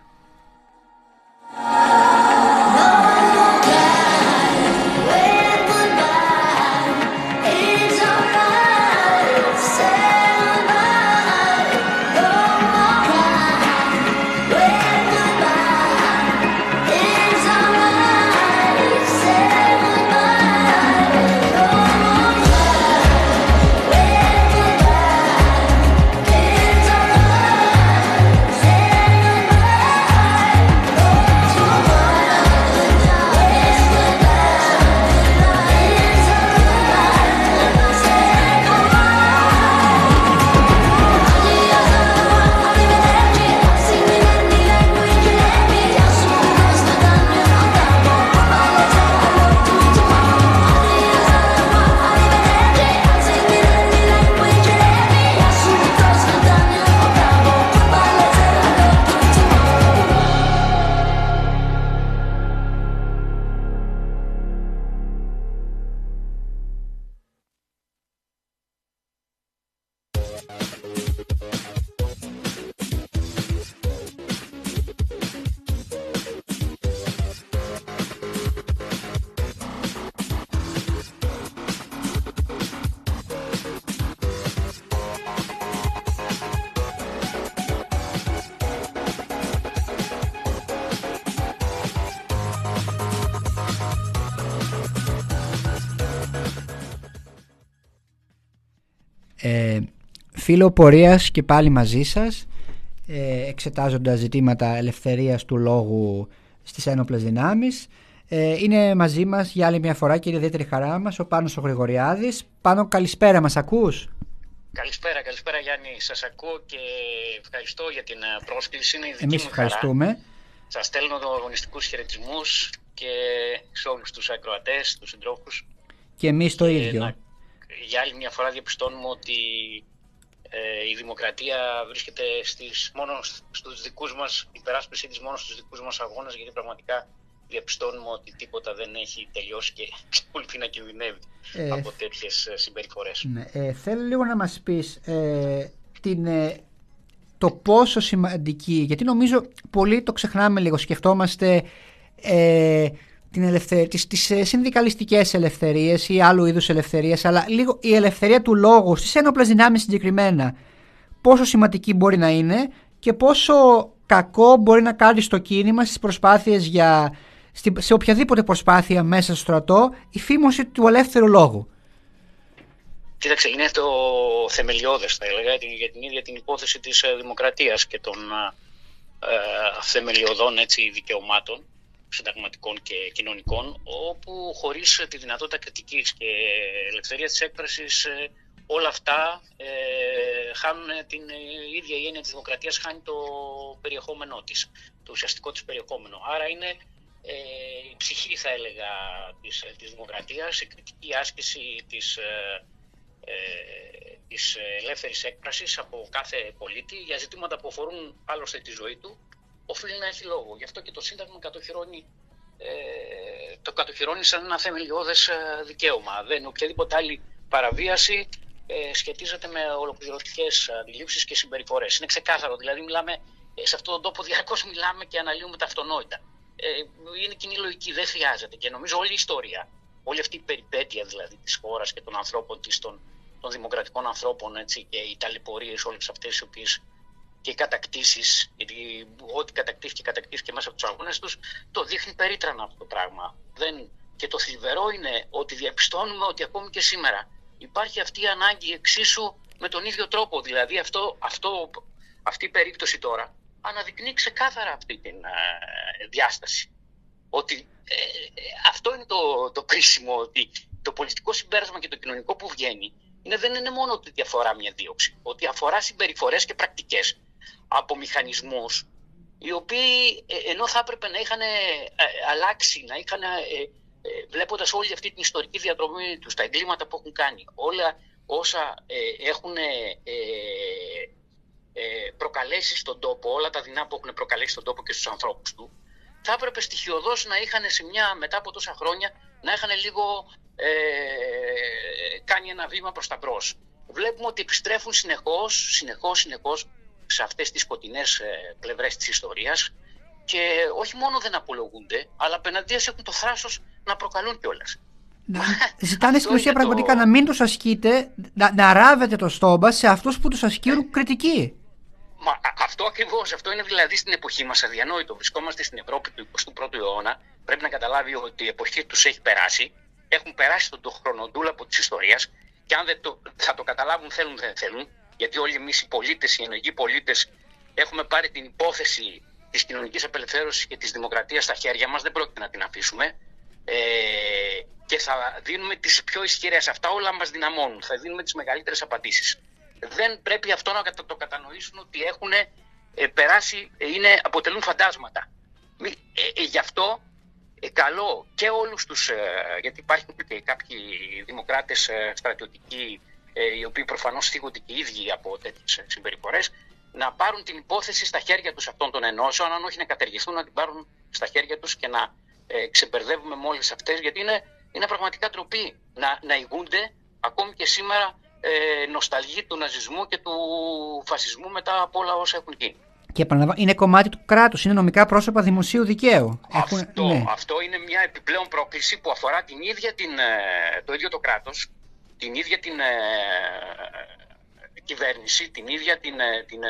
Φίλο πορείας και πάλι μαζί σας ε, εξετάζοντας ζητήματα ελευθερίας του λόγου στις ένοπλες δυνάμεις. Ε, είναι μαζί μας για άλλη μια φορά και είναι ιδιαίτερη χαρά μας ο Πάνος ο Γρηγοριάδης. Πάνο καλησπέρα, μας ακούς; Καλησπέρα, καλησπέρα Γιάννη. Σας ακούω και ευχαριστώ για την ε, πρόσκληση. Είναι Εμείς ευχαριστούμε. Χαρά. Σας στέλνω αγωνιστικούς χαιρετισμούς και σε όλους τους ακροατές, τους συντρόφους. Και εμείς το ίδιο. για άλλη μια φορά διαπιστώνουμε ότι ε, η δημοκρατία βρίσκεται στις, μόνο στους δικούς μας, η περάσπιση της μόνο στους δικούς μας αγώνες, γιατί πραγματικά διαπιστώνουμε ότι τίποτα δεν έχει τελειώσει και εξακολουθεί να κινδυνεύει ε, από τέτοιες ε, συμπεριφορές. Ναι, ε, θέλω λίγο να μας πεις ε, την, ε, το πόσο σημαντική, γιατί νομίζω πολύ το ξεχνάμε λίγο, σκεφτόμαστε ε, την ελευθερία, τις, τις ε, συνδικαλιστικές ελευθερίες ή άλλου είδους ελευθερίες αλλά λίγο η ελευθερία του λόγου στις ένοπλες δυνάμεις συγκεκριμένα πόσο σημαντική μπορεί να είναι και πόσο κακό μπορεί να κάνει στο κίνημα στις προσπάθειες για σε οποιαδήποτε προσπάθεια μέσα στο στρατό η φήμωση του ελεύθερου λόγου. Κοίταξε, είναι το θεμελιώδες θα έλεγα για την ίδια την υπόθεση της ε, δημοκρατίας και των ε, ε θεμελιωδών έτσι, δικαιωμάτων συνταγματικών και κοινωνικών, όπου χωρίς τη δυνατότητα κριτικής και ελευθερίας της έκφρασης ε, όλα αυτά ε, χάνουν την ίδια η έννοια της δημοκρατίας χάνει το περιεχόμενό της, το ουσιαστικό της περιεχόμενο. Άρα είναι ε, η ψυχή θα έλεγα της, της δημοκρατίας, η κριτική άσκηση της, ε, ε της ελεύθερης έκφρασης από κάθε πολίτη για ζητήματα που αφορούν άλλωστε τη ζωή του οφείλει να έχει λόγο. Γι' αυτό και το Σύνταγμα κατοχυρώνει, ε, το κατοχυρώνει σαν ένα θεμελιώδες ε, δικαίωμα. Δεν οποιαδήποτε άλλη παραβίαση ε, σχετίζεται με ολοκληρωτικές αντιλήψεις και συμπεριφορές. Είναι ξεκάθαρο. Δηλαδή, μιλάμε, ε, σε αυτόν τον τόπο διαρκώς μιλάμε και αναλύουμε τα αυτονόητα. Ε, είναι κοινή λογική, δεν χρειάζεται. Και νομίζω όλη η ιστορία, όλη αυτή η περιπέτεια δηλαδή της χώρας και των ανθρώπων της, των, των δημοκρατικών ανθρώπων έτσι, και οι ταλαιπωρίες όλες αυτές οι οποίες και οι κατακτήσεις, γιατί ό,τι κατακτήθηκε, κατακτήθηκε μέσα από τους αγώνες τους, το δείχνει περίτρανα αυτό το πράγμα. Δεν... Και το θλιβερό είναι ότι διαπιστώνουμε ότι ακόμη και σήμερα υπάρχει αυτή η ανάγκη εξίσου με τον ίδιο τρόπο. Δηλαδή αυτό, αυτό, αυτή η περίπτωση τώρα αναδεικνύει ξεκάθαρα αυτή τη ε, διάσταση. Ότι ε, αυτό είναι το, το κρίσιμο, ότι το πολιτικό συμπέρασμα και το κοινωνικό που βγαίνει είναι, δεν είναι μόνο ότι αφορά μια δίωξη, ότι αφορά συμπεριφορές και πρακτικές από μηχανισμούς οι οποίοι ε, ενώ θα έπρεπε να είχαν αλλάξει, να είχαν, βλέποντας όλη αυτή την ιστορική διαδρομή τους, τα εγκλήματα που έχουν κάνει, όλα όσα έχουν προκαλέσει στον τόπο, όλα τα δεινά που έχουν προκαλέσει στον τόπο και στους ανθρώπους του, θα έπρεπε στοιχειοδός να είχαν σε μια, μετά από τόσα χρόνια, να είχαν λίγο ε, κάνει ένα βήμα προς τα μπρος. Βλέπουμε ότι επιστρέφουν συνεχώς, συνεχώς, συνεχώς σε αυτές τις σκοτεινές ε, πλευρές της ιστορίας και όχι μόνο δεν απολογούνται, αλλά απέναντίας έχουν το θράσος να προκαλούν κιόλας. Ζητάνε στην ουσία πραγματικά να μην τους ασκείτε, να, να ράβετε το στόμπα σε αυτούς που τους ασκούν κριτική. Μα, αυτό ακριβώς, αυτό είναι δηλαδή στην εποχή μας αδιανόητο. Βρισκόμαστε στην Ευρώπη του 21ου αιώνα. Πρέπει να καταλάβει ότι η εποχή τους έχει περάσει. Έχουν περάσει τον, τον από της ιστορίας και αν δεν το, θα το καταλάβουν, θέλουν δεν θέλουν. Γιατί όλοι εμείς οι πολίτες, οι ενεργοί πολίτες, έχουμε πάρει την υπόθεση της κοινωνικής απελευθέρωσης και της δημοκρατίας στα χέρια μας. Δεν πρόκειται να την αφήσουμε. Ε, και θα δίνουμε τις πιο ισχυρές. Αυτά όλα μας δυναμώνουν. Θα δίνουμε τις μεγαλύτερες απαντήσεις δεν πρέπει αυτό να το κατανοήσουν ότι έχουν ε, περάσει, ε, είναι, αποτελούν φαντάσματα. Ε, γι' αυτό καλό και όλους τους, γιατί υπάρχουν και κάποιοι δημοκράτες στρατιωτικοί οι οποίοι προφανώς θίγονται και οι ίδιοι από τέτοιες συμπεριφορές να πάρουν την υπόθεση στα χέρια τους αυτών των ενώσεων, αν όχι να κατεργηθούν, να την πάρουν στα χέρια τους και να ε, ξεπερδεύουμε με όλες αυτές, γιατί είναι, είναι πραγματικά τροπή να, να ηγούνται ακόμη και σήμερα ε, νοσταλγεί του ναζισμού και του φασισμού μετά από όλα όσα έχουν γίνει. Και επαναλαμβάνω, είναι κομμάτι του κράτους, είναι νομικά πρόσωπα δημοσίου δικαίου. Αυτό, ναι. αυτό είναι μια επιπλέον πρόκληση που αφορά την ίδια την, ε, το ίδιο το κράτος, την ίδια την ε, κυβέρνηση, την ίδια την, ε, την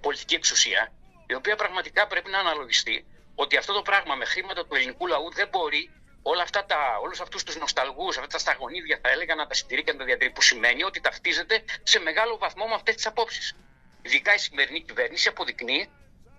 πολιτική εξουσία, η οποία πραγματικά πρέπει να αναλογιστεί ότι αυτό το πράγμα με χρήματα του ελληνικού λαού δεν μπορεί όλα αυτά τα, όλους αυτούς τους νοσταλγούς, αυτά τα σταγονίδια θα έλεγα να τα συντηρεί και να τα διατηρεί, που σημαίνει ότι ταυτίζεται σε μεγάλο βαθμό με αυτές τις απόψεις. Ειδικά η σημερινή κυβέρνηση αποδεικνύει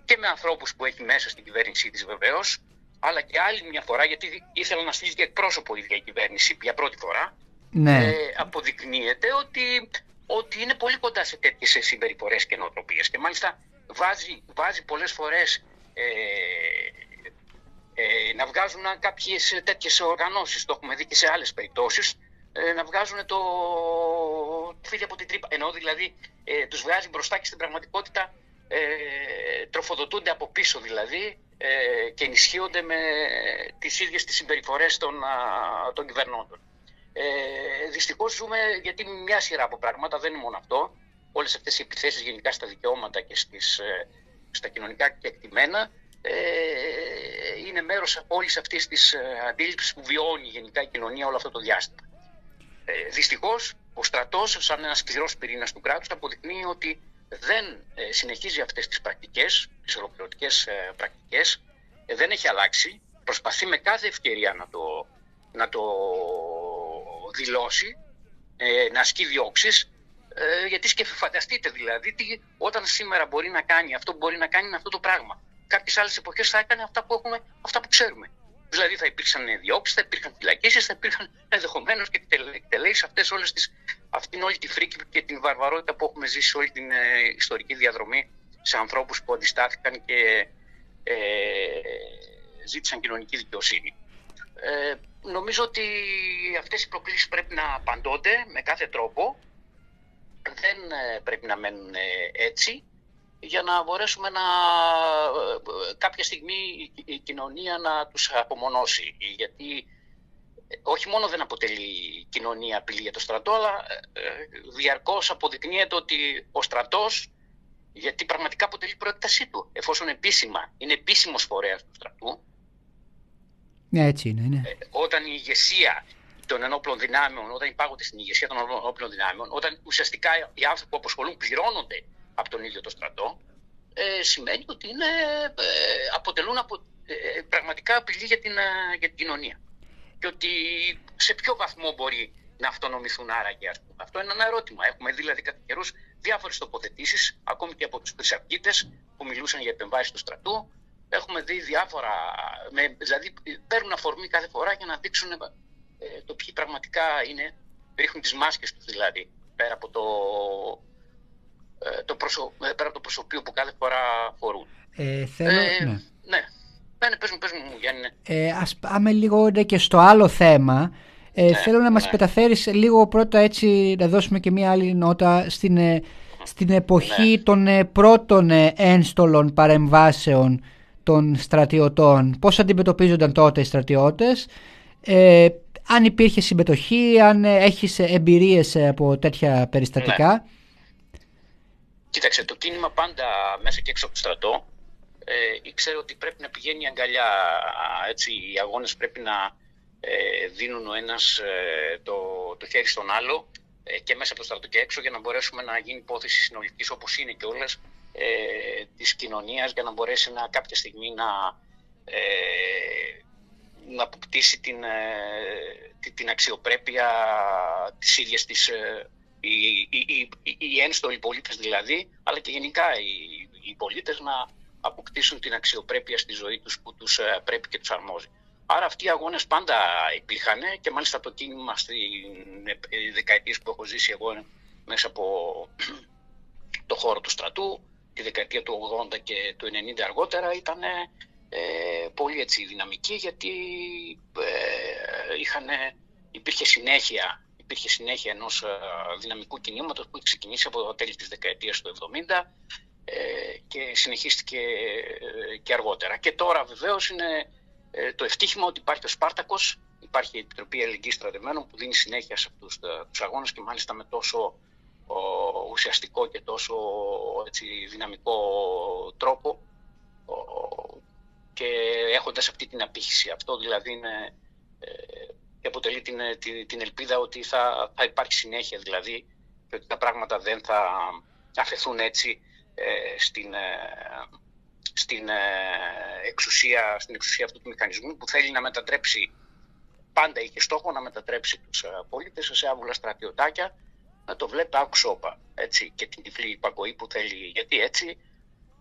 και με ανθρώπους που έχει μέσα στην κυβέρνησή της βεβαίως, αλλά και άλλη μια φορά, γιατί ήθελα να στείλει και εκπρόσωπο η ίδια η κυβέρνηση για πρώτη φορά, ναι. ε, αποδεικνύεται ότι, ότι είναι πολύ κοντά σε τέτοιες συμπεριφορές και νοοτροπίες. Και μάλιστα βάζει, βάζει πολλές φορές ε, ε, να βγάζουν κάποιες τέτοιες οργανώσεις, το έχουμε δει και σε άλλες περιπτώσεις, ε, να βγάζουν το φύλλο από την τρύπα. Ενώ δηλαδή ε, τους βγάζει μπροστά και στην πραγματικότητα ε, τροφοδοτούνται από πίσω δηλαδή ε, και ενισχύονται με τις ίδιες τις συμπεριφορές των, των κυβερνώντων. Ε, δυστυχώς ζούμε γιατί μια σειρά από πράγματα, δεν είναι μόνο αυτό, όλες αυτές οι επιθέσεις γενικά στα δικαιώματα και στις, ε, στα κοινωνικά κεκτημένα ε, είναι μέρος όλης αυτής της ε, αντίληψης που βιώνει γενικά η κοινωνία όλο αυτό το διάστημα. Ε, δυστυχώς, ο στρατός, σαν ένας σκληρός πυρήνας του κράτους, αποδεικνύει ότι δεν ε, συνεχίζει αυτές τις πρακτικές, τις ολοκληρωτικές πρακτικές, δεν έχει αλλάξει, προσπαθεί με κάθε ευκαιρία να το, να το δηλώσει, να ασκεί διώξεις, γιατί φανταστείτε δηλαδή τι, όταν σήμερα μπορεί να κάνει αυτό που μπορεί να κάνει είναι αυτό το πράγμα κάποιες άλλες εποχές θα έκανε αυτά που, έχουμε, αυτά που ξέρουμε. Δηλαδή θα υπήρξαν διώξεις, θα υπήρχαν φυλακίσεις, θα υπήρχαν ενδεχομένως και εκτελέσεις αυτές όλες τις, αυτήν όλη τη φρίκη και την βαρβαρότητα που έχουμε ζήσει όλη την ε, ιστορική διαδρομή σε ανθρώπους που αντιστάθηκαν και ε, ζήτησαν κοινωνική δικαιοσύνη. Ε, νομίζω ότι αυτές οι προκλήσεις πρέπει να απαντώνται με κάθε τρόπο. Δεν ε, πρέπει να μένουν ε, έτσι για να μπορέσουμε να κάποια στιγμή η κοινωνία να τους απομονώσει. Γιατί ε, όχι μόνο δεν αποτελεί η κοινωνία απειλή για το στρατό, αλλά ε, διαρκώς αποδεικνύεται ότι ο στρατός, γιατί πραγματικά αποτελεί προέκτασή του, εφόσον επίσημα είναι επίσημος φορέας του στρατού, ναι, έτσι είναι, ναι. Όταν η ηγεσία των ενόπλων δυνάμεων, όταν υπάγονται στην ηγεσία των ενόπλων δυνάμεων, όταν ουσιαστικά οι άνθρωποι που αποσχολούν πληρώνονται από τον ίδιο το στρατό, ε, σημαίνει ότι είναι, ε, αποτελούν απο, ε, πραγματικά απειλή για την, για την κοινωνία. Και ότι σε ποιο βαθμό μπορεί να αυτονομηθούν άραγε. Αυτό είναι ένα ερώτημα. Έχουμε δει δηλαδή κατά καιρούς διάφορες τοποθετήσεις, ακόμη και από τους τρισαρκίτε που μιλούσαν για επεμβάσεις του στρατού. Έχουμε δει διάφορα. Με, δηλαδή, παίρνουν αφορμή κάθε φορά για να δείξουν ε, το ποιοι πραγματικά είναι. Ρίχνουν τις μάσκες τους δηλαδή πέρα από το, ε, το, προσω, ε, πέρα από το προσωπείο που κάθε φορά φορούν. Ε, θέλω, ναι. ναι. ναι. Ναι, πες μου, πες μου, Γιάννη. Ναι. Ε, ας πάμε λίγο ναι, και στο άλλο θέμα. Ε, ναι, θέλω να μας ναι. μεταφέρεις λίγο πρώτα έτσι, να δώσουμε και μία άλλη νότα στην, ε, στην εποχή ναι. των ε, πρώτων ένστολων παρεμβάσεων των στρατιωτών. Πώς αντιμετωπίζονταν τότε οι στρατιώτες, ε, αν υπήρχε συμμετοχή, αν έχεις εμπειρίες από τέτοια περιστατικά; Κοίταξε, το κίνημα πάντα μέσα και έξω από το στρατό ε, ήξερε ότι πρέπει να πηγαίνει αγκαλιά. Έτσι, οι αγώνες πρέπει να ε, δίνουν ο ένας ε, το, το χέρι στον άλλο ε, και μέσα από το στρατό και έξω για να μπορέσουμε να γίνει υπόθεση συνολικής όπως είναι και όλες ε, της κοινωνίας για να μπορέσει να, κάποια στιγμή να, ε, να αποκτήσει την, την, την αξιοπρέπεια της ίδιας της οι, οι, οι, οι ένστολοι πολίτες δηλαδή, αλλά και γενικά οι, οι πολίτες να αποκτήσουν την αξιοπρέπεια στη ζωή τους που τους πρέπει και τους αρμόζει. Άρα αυτοί οι αγώνες πάντα υπήρχαν και μάλιστα το κίνημα στις δεκαετίες που έχω ζήσει εγώ μέσα από το χώρο του στρατού, τη δεκαετία του 80 και του 90 αργότερα ήταν ε, πολύ έτσι δυναμική γιατί ε, είχαν, υπήρχε συνέχεια υπήρχε συνέχεια ενός ε, δυναμικού κινήματος που είχε ξεκινήσει από το τέλη της δεκαετίας του 70 ε, και συνεχίστηκε ε, και αργότερα. Και τώρα βεβαίως είναι ε, το ευτύχημα ότι υπάρχει ο Σπάρτακος, υπάρχει η Επιτροπή Ελληνικής Στρατευμένων που δίνει συνέχεια σε αυτούς ε, τους αγώνες και μάλιστα με τόσο ο, ουσιαστικό και τόσο έτσι, δυναμικό τρόπο ο, και έχοντας αυτή την απήχηση. Αυτό δηλαδή είναι, ε, αποτελεί την, την, την, ελπίδα ότι θα, θα υπάρχει συνέχεια δηλαδή και ότι τα πράγματα δεν θα αφαιθούν έτσι ε, στην, στην ε, εξουσία, στην εξουσία αυτού του μηχανισμού που θέλει να μετατρέψει, πάντα είχε στόχο να μετατρέψει τους ε, πολίτες σε άβουλα στρατιωτάκια, να το βλέπει άκουσόπα έτσι, και την τυφλή υπακοή που θέλει, γιατί έτσι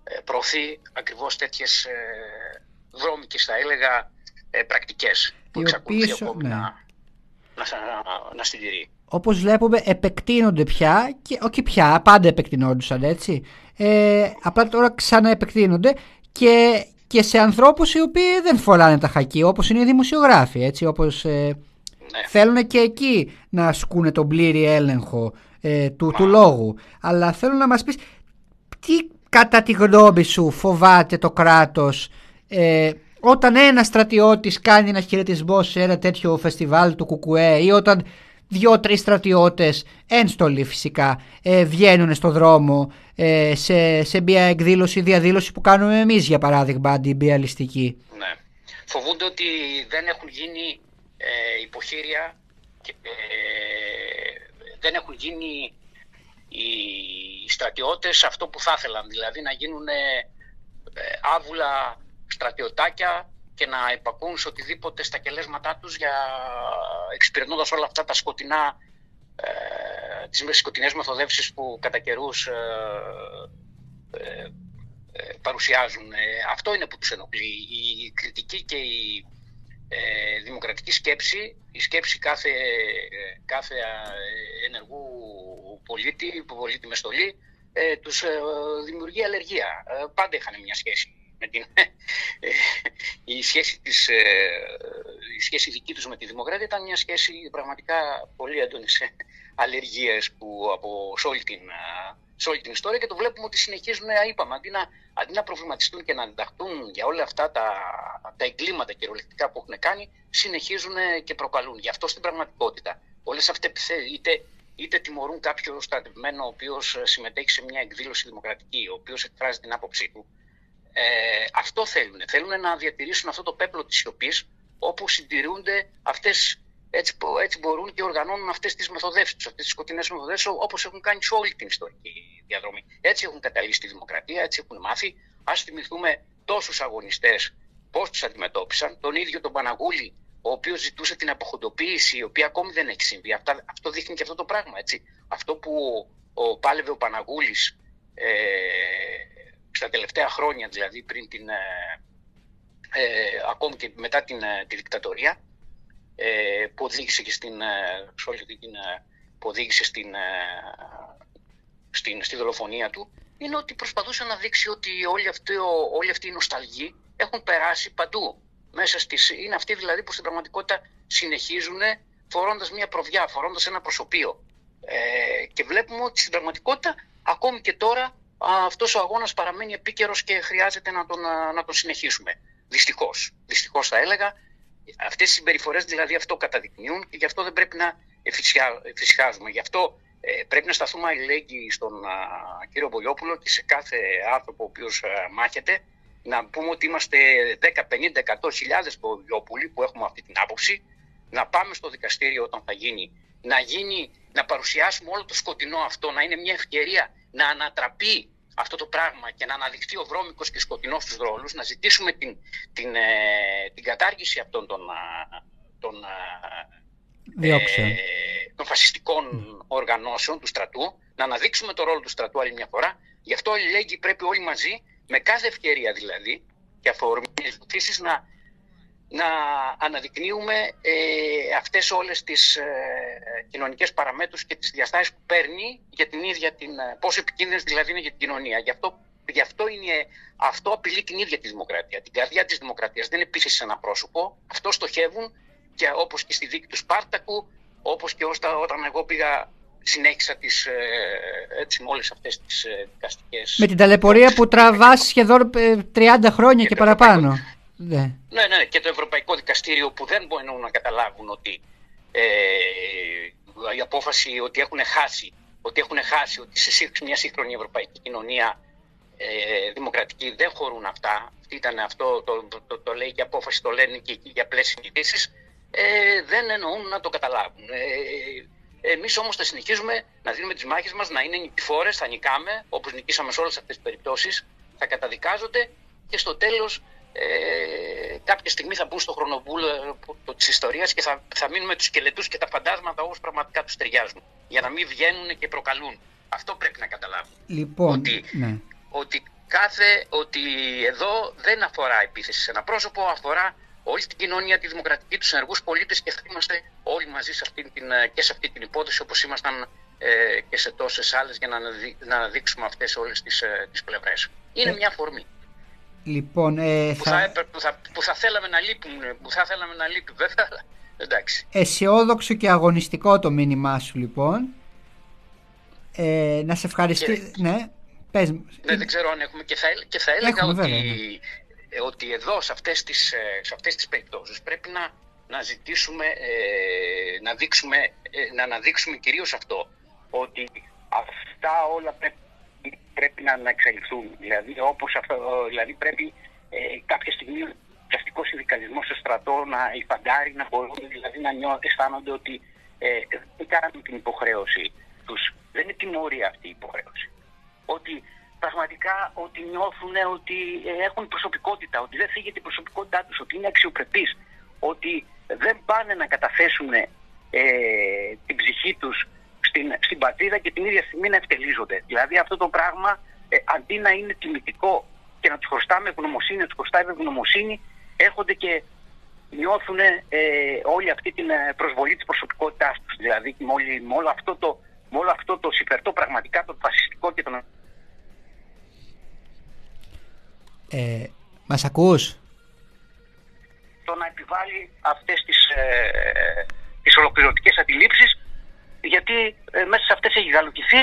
ε, προωθεί ακριβώς τέτοιες βρώμικες θα έλεγα πρακτικές που εξακολουθεί ακόμη ναι. να, να, να, να συντηρεί. Όπως βλέπουμε επεκτείνονται πια και όχι πια, πάντα επεκτηνόντουσαν έτσι ε, απλά τώρα ξαναεπεκτείνονται και, και σε ανθρώπους οι οποίοι δεν φοράνε τα χακί όπως είναι οι δημοσιογράφοι έτσι όπως ε, ναι. θέλουν και εκεί να ασκούν τον πλήρη έλεγχο ε, του, του λόγου αλλά θέλω να μας πεις τι κατά τη γνώμη σου φοβάται το κράτος ε, όταν ένα στρατιώτης κάνει ένα χαιρετισμό σε ένα τέτοιο φεστιβάλ του Κουκουέ ή όταν δύο-τρει στρατιώτες, ένστολοι φυσικά, ε, βγαίνουν στο δρόμο ε, σε, σε μια εκδήλωση, διαδήλωση που κάνουμε εμείς για παράδειγμα, αντιμπιαλιστική; Ναι. Φοβούνται ότι δεν έχουν γίνει ε, υποχείρια, ε, δεν έχουν γίνει οι στρατιώτες αυτό που θα ήθελαν, δηλαδή να γίνουν άβουλα στρατιωτάκια και να υπακούν σε οτιδήποτε στα κελέσματά τους για εξυπηρετώντας όλα αυτά τα σκοτεινά ε, τις σκοτεινές μεθοδεύσεις που κατά καιρούς ε, ε, ε, παρουσιάζουν. Ε, αυτό είναι που τους ενοχλεί. Η κριτική και η δημοκρατική σκέψη, η σκέψη κάθε, κάθε ενεργού πολίτη, πολίτη με στολή, τους δημιουργεί αλλεργία. πάντα είχαν μια σχέση με την, ε, η, σχέση της, ε, η σχέση δική τους με τη δημοκρατία ήταν μια σχέση πραγματικά πολύ έντονης σε αλλεργίες που από σε όλη, την, σε όλη την ιστορία και το βλέπουμε ότι συνεχίζουν, είπαμε, αντί να, αντί να προβληματιστούν και να αντιταχθούν για όλα αυτά τα, τα εγκλήματα κυριολεκτικά που έχουν κάνει, συνεχίζουν και προκαλούν. Γι' αυτό στην πραγματικότητα όλες αυτές είτε είτε τιμωρούν κάποιο στρατευμένο ο οποίος συμμετέχει σε μια εκδήλωση δημοκρατική, ο οποίος εκφράζει την άποψή του, ε, αυτό θέλουν. Θέλουν να διατηρήσουν αυτό το πέπλο της σιωπής όπου συντηρούνται αυτές έτσι, έτσι μπορούν και οργανώνουν αυτές τις μεθοδεύσεις, αυτές τις σκοτεινές μεθοδεύσεις όπως έχουν κάνει σε όλη την ιστορική διαδρομή. Έτσι έχουν καταλύσει τη δημοκρατία, έτσι έχουν μάθει. Ας θυμηθούμε τόσους αγωνιστές πώς τους αντιμετώπισαν, τον ίδιο τον Παναγούλη, ο οποίος ζητούσε την αποχοντοποίηση, η οποία ακόμη δεν έχει συμβεί. Αυτά, αυτό δείχνει και αυτό το πράγμα. Έτσι. Αυτό που ο, πάλευε ο Παναγούλης ε, στα τελευταία χρόνια, δηλαδή πριν την, ε, ε ακόμη και μετά την, ε, τη δικτατορία, ε, που οδήγησε και στην, ε, την, ε, που οδήγησε στην, στην, στη δολοφονία του, είναι ότι προσπαθούσε να δείξει ότι όλοι αυτοί, όλοι αυτοί οι νοσταλγοί έχουν περάσει παντού. Μέσα στις, είναι αυτοί δηλαδή που στην πραγματικότητα συνεχίζουν φορώντας μια προβιά, φορώντας ένα προσωπείο. Ε, και βλέπουμε ότι στην πραγματικότητα ακόμη και τώρα αυτός ο αγώνας παραμένει επίκαιρος και χρειάζεται να τον, να τον συνεχίσουμε. Δυστυχώς. Δυστυχώς θα έλεγα Αυτές οι συμπεριφορές δηλαδή αυτό καταδεικνύουν και γι' αυτό δεν πρέπει να εφησυχάζουμε. Γι' αυτό ε, πρέπει να σταθούμε αλληλέγγυοι στον α, κύριο Μπολιόπουλο και σε κάθε άνθρωπο ο οποίος μάχεται. Να πούμε ότι είμαστε 10, 50, 100 χιλιάδες Μπολιόπουλοι που έχουμε αυτή την άποψη. Να πάμε στο δικαστήριο όταν θα γίνει. Να, γίνει, να παρουσιάσουμε όλο το σκοτεινό αυτό, να είναι μια ευκαιρία να ανατραπεί αυτό το πράγμα και να αναδειχθεί ο βρώμικος και σκοτεινός στους ρόλους, να ζητήσουμε την, την, ε, την κατάργηση αυτών των, των, ε, των φασιστικών οργανώσεων του στρατού, να αναδείξουμε το ρόλο του στρατού άλλη μια φορά. Γι' αυτό λέγει πρέπει όλοι μαζί, με κάθε ευκαιρία δηλαδή, και αφορμή να να αναδεικνύουμε ε, αυτές όλες τις ε, κοινωνικές παραμέτρους και τις διαστάσεις που παίρνει για την ίδια την, ε, πόσο επικίνδυνες δηλαδή είναι για την κοινωνία. Γι' αυτό, γι αυτό, είναι, αυτό απειλεί την ίδια τη δημοκρατία, την καρδιά της δημοκρατίας. Δεν είναι επίσης ένα πρόσωπο, αυτό στοχεύουν και όπως και στη δίκη του Σπάρτακου, όπως και όταν εγώ πήγα συνέχισα τις, ε, έτσι, με όλες αυτές τις ε, δικαστικές... Με την ταλαιπωρία που τραβάς σχεδόν 30 χρόνια και, και παραπάνω. Ναι. ναι. ναι, και το Ευρωπαϊκό Δικαστήριο που δεν μπορούν να καταλάβουν ότι ε, η απόφαση ότι έχουν χάσει, ότι έχουν χάσει, ότι σε μια σύγχρονη ευρωπαϊκή κοινωνία ε, δημοκρατική δεν χωρούν αυτά. Ήταν αυτό, το, το, το, λέει και απόφαση, το λένε και εκεί για πλαίσια συζητήσει. Ε, δεν εννοούν να το καταλάβουν. Ε, Εμείς όμως θα συνεχίζουμε να δίνουμε τις μάχες μας, να είναι νικηφόρες, θα νικάμε, όπως νικήσαμε σε όλες αυτές τις περιπτώσεις, θα καταδικάζονται και στο τέλος ε, κάποια στιγμή θα μπουν στο χρονοβούλο της ιστορίας και θα, θα μείνουν με τους σκελετούς και τα φαντάσματα όπως πραγματικά τους ταιριάζουν. Για να μην βγαίνουν και προκαλούν. Αυτό πρέπει να καταλάβουν. Λοιπόν, ότι, ναι. ότι, κάθε, ότι εδώ δεν αφορά επίθεση σε ένα πρόσωπο, αφορά όλη την κοινωνία, τη δημοκρατική, τους ενεργούς πολίτες και θα είμαστε όλοι μαζί σε αυτή την, και σε αυτή την υπόθεση όπως ήμασταν ε, και σε τόσες άλλες για να, να αναδείξουμε αυτές όλες τις τις ε, πλευρές. Είναι ε, μια αφορμή. Λοιπόν, ε, που, θα... που, θα, που θα θέλαμε να λείπουν, που θα θέλαμε να λείπει βέβαια, εντάξει. Αισιόδοξο και αγωνιστικό το μήνυμά σου λοιπόν. Ε, να σε ευχαριστήσω. Ναι, πες. Ναι, δεν ξέρω αν έχουμε και θα, και θα έλεγα ότι, βέβαια, ναι. Ε, ότι εδώ σε αυτές τις, ε, σε αυτές τις περιπτώσεις πρέπει να, να ζητήσουμε, ε, να, δείξουμε, ε, να αναδείξουμε κυρίως αυτό, ότι αυτά όλα πρέπει πρέπει να, να εξελιχθούν. Δηλαδή, όπως αυτό, δηλαδή πρέπει ε, κάποια στιγμή ο πιαστικό συνδικαλισμός στο στρατό να υφαντάρει, να μπορούν δηλαδή, να νιώ, αισθάνονται ότι ε, δεν κάνουν την υποχρέωση τους. Δεν είναι τιμωρία αυτή η υποχρέωση. Ότι πραγματικά ότι νιώθουν ότι ε, έχουν προσωπικότητα, ότι δεν φύγει την προσωπικότητά τους, ότι είναι αξιοπρεπείς, ότι δεν πάνε να καταθέσουν ε, την ψυχή τους στην, στην πατρίδα και την ίδια στιγμή να ευτελίζονται. Δηλαδή αυτό το πράγμα ε, αντί να είναι τιμητικό και να τους χρωστάμε ευγνωμοσύνη, να τους χρωστάμε ευγνωμοσύνη, έρχονται και νιώθουν ε, όλη αυτή την ε, προσβολή της προσωπικότητάς τους. Δηλαδή με, με, όλο αυτό το, με όλο αυτό το συμπερτό πραγματικά το φασιστικό και τον. Ε, μας ακούς; Το να επιβάλλει αυτές τις, ε, τις ολοκληρωτικές αντιλήψεις γιατί ε, μέσα σε αυτές έχει γαλουτηθεί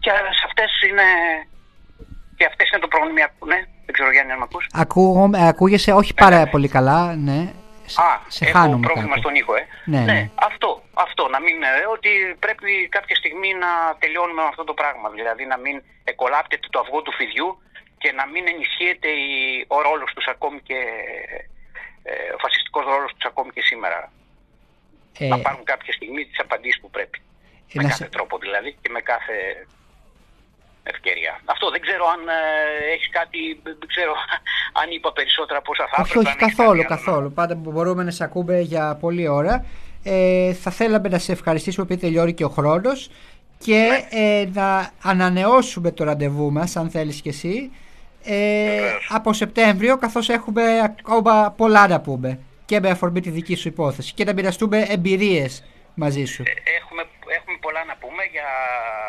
και σε αυτές είναι και αυτές είναι το πρόβλημα που ναι. Δεν ξέρω Γιάννη αν με ακούς. Ακούω, ε, ακούγεσαι όχι πάρα ναι. πολύ καλά, ναι. Α, σε έχω πρόβλημα στον ήχο, ε. Ναι, ναι, ναι. Αυτό, αυτό, να μην, ε, ότι πρέπει κάποια στιγμή να τελειώνουμε με αυτό το πράγμα. Δηλαδή να μην εκολάπτεται το αυγό του φιδιού και να μην ενισχύεται η, ο ρόλος τους ακόμη και, ε, ο φασιστικός ρόλος τους ακόμη και σήμερα. ε, να πάρουν κάποια στιγμή τις απαντήσεις που πρέπει. Με κάθε τρόπο δηλαδή και με κάθε ευκαιρία. Αυτό δεν ξέρω αν ε, έχεις κάτι, δεν ξέρω αν είπα περισσότερα από όσα θα Όχι, όχι, καθόλου, καθόλου. Πάντα μπορούμε να σε ακούμε για πολλή ώρα. Ε, θα θέλαμε να σε ευχαριστήσουμε επειδή τελειώνει και ο χρόνος και ναι. ε, να ανανεώσουμε το ραντεβού μας αν θέλεις και εσύ ε, από Σεπτέμβριο καθώς έχουμε ακόμα πολλά να πούμε και με αφορμή τη δική σου υπόθεση και να μοιραστούμε εμπειρίες μαζί σου. Ε, έχουμε, έχουμε πολλά να πούμε για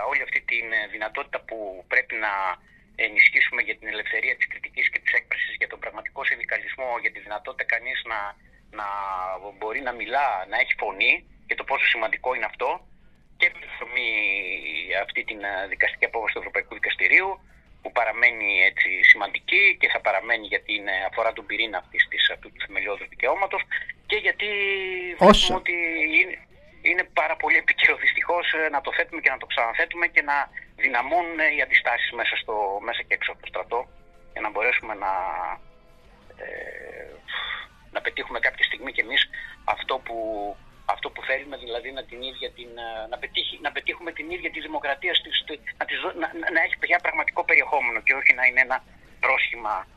όλη αυτή τη δυνατότητα που πρέπει να ενισχύσουμε για την ελευθερία της κριτικής και της έκφρασης για τον πραγματικό συνδικαλισμό, για τη δυνατότητα κανείς να, να μπορεί να μιλά, να έχει φωνή και το πόσο σημαντικό είναι αυτό. Και με αυτή την δικαστική απόφαση του Ευρωπαϊκού Δικαστηρίου που παραμένει έτσι σημαντική και θα παραμένει γιατί είναι, αφορά τον πυρήνα αυτής της, αυτού του θεμελιώδους δικαιώματος και γιατί βλέπουμε ότι είναι, είναι πάρα πολύ επικαιρό δυστυχώς να το θέτουμε και να το ξαναθέτουμε και να δυναμώνουν οι αντιστάσεις μέσα, μέσα και έξω από το στρατό για να μπορέσουμε να, ε, να πετύχουμε κάποια στιγμή κι εμείς αυτό που αυτό που θέλουμε, δηλαδή να, την ίδια την, ε, να, πετύχει, να πετύχουμε την ίδια τη δημοκρατία, να, να, να, έχει πια πραγματικό περιεχόμενο και όχι να είναι ένα πρόσχημα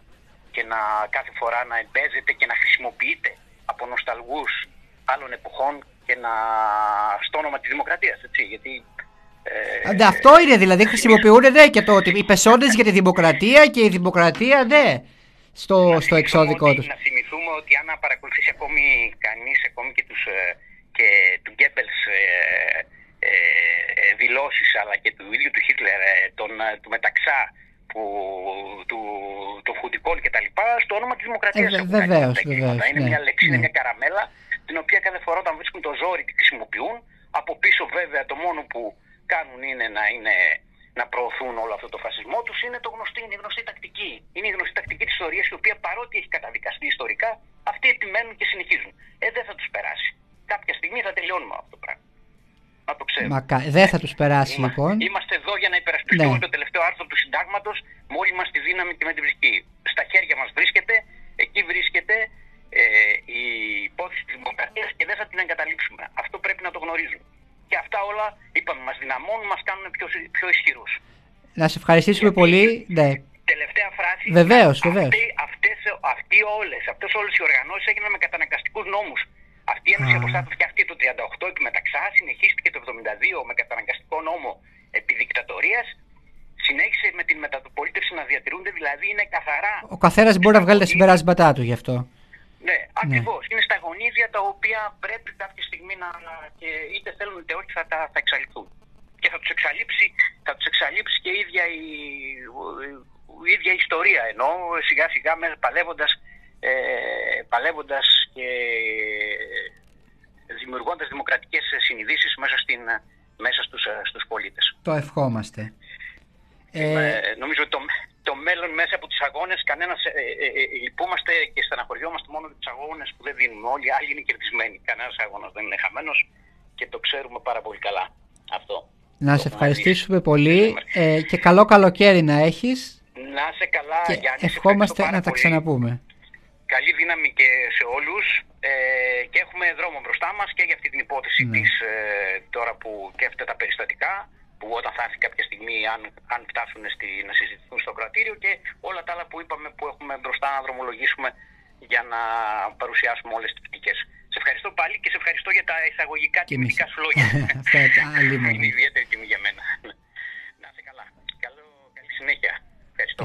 και να κάθε φορά να εμπέζεται και να χρησιμοποιείται από νοσταλγούς άλλων εποχών και να στο όνομα της δημοκρατίας, έτσι, γιατί ε, ναι, αυτό είναι δηλαδή, χρησιμοποιούν ναι, και το ότι οι πεσόντες για τη δημοκρατία και η δημοκρατία, ναι, στο, στο εξώδικό τους. Να θυμηθούμε ότι αν παρακολουθήσει ακόμη κανείς, ακόμη και τους ε, και του Γκέμπελς ε, ε, δηλώσεις αλλά και του ίδιου του Χίτλερ, ε, τον, ε, του Μεταξά, που, του, των Χουντικών κτλ. στο όνομα της δημοκρατίας. Ε, βεβαίως, βεβαίως, Είναι ναι, μια λέξη, ναι. είναι μια καραμέλα την οποία κάθε φορά όταν βρίσκουν το ζόρι τη χρησιμοποιούν. Από πίσω βέβαια το μόνο που κάνουν είναι να είναι να προωθούν όλο αυτό το φασισμό τους είναι το γνωστή, είναι η γνωστή τακτική. Είναι η γνωστή τακτική της ιστορίας η οποία παρότι έχει καταδικαστεί ιστορικά, αυτοί επιμένουν και συνεχίζουν. Ε, δεν θα τους περάσει κάποια στιγμή θα τελειώνουμε αυτό το πράγμα. Να το ξέρουμε. Μακα... Δεν θα τους περάσει λοιπόν. Είμαστε εδώ για να υπερασπιστούμε ναι. το τελευταίο άρθρο του συντάγματος με όλη μας τη δύναμη και με την βρισκή. Στα χέρια μας βρίσκεται, εκεί βρίσκεται ε, η υπόθεση της δημοκρατίας και δεν θα την εγκαταλείψουμε. Αυτό πρέπει να το γνωρίζουμε. Και αυτά όλα, είπαμε, μας δυναμώνουν, μας κάνουν πιο, πιο ισχυρούς. Να σε ευχαριστήσουμε πολύ. Ναι. Τελευταία φράση. Βεβαίως, βεβαίως. Αυτοί, όλες, αυτές όλες οι οργανώσεις έγιναν με καταναγκαστικούς νόμους. Αυτή η Ένωση Αποστάτων φτιάχτηκε το 1938 και μεταξά συνεχίστηκε το 1972 με καταναγκαστικό νόμο επί δικτατορίας. Συνέχισε με την μεταπολίτευση να διατηρούνται, δηλαδή είναι καθαρά. Ο καθένας μπορεί να βγάλει τα συμπεράσματά του γι' αυτό. Ναι, ακριβώς. Ναι. Είναι στα γονίδια τα οποία πρέπει κάποια στιγμή να. Και είτε θέλουν είτε όχι θα, τα, θα εξαλειφθούν. Και θα τους εξαλείψει, θα τους εξαλείψει και η ίδια η, η, ίδια η ιστορία ενώ σιγά σιγά παλεύοντας ε, παλεύοντας και δημιουργώντας δημοκρατικές συνειδήσεις μέσα, στην, μέσα στους, στους πολίτες. Το ευχόμαστε. Ε... ε νομίζω ότι το, το μέλλον μέσα από τους αγώνες κανένας ε, ε, ε, λυπούμαστε και στεναχωριόμαστε μόνο για τους αγώνες που δεν δίνουμε. Όλοι οι άλλοι είναι κερδισμένοι. Κανένας αγώνας δεν είναι χαμένος και το ξέρουμε πάρα πολύ καλά αυτό. Να σε ευχαριστήσουμε πολύ ε, και καλό καλοκαίρι να έχεις. Να σε καλά, και Γιάννη. Ευχόμαστε να τα ξαναπούμε καλή δύναμη και σε όλους ε, και έχουμε δρόμο μπροστά μας και για αυτή την υπόθεση ναι. της ε, τώρα που κέφτε τα περιστατικά που όταν θα έρθει κάποια στιγμή αν, αν φτάσουν στη, να συζητηθούν στο κρατήριο και όλα τα άλλα που είπαμε που έχουμε μπροστά να δρομολογήσουμε για να παρουσιάσουμε όλες τις πτυχές. Σε ευχαριστώ πάλι και σε ευχαριστώ για τα εισαγωγικά τιμητικά σου λόγια. Είναι ιδιαίτερη τιμή για μένα. Να είσαι καλά. Καλό, καλή συνέχεια. Ευχαριστώ.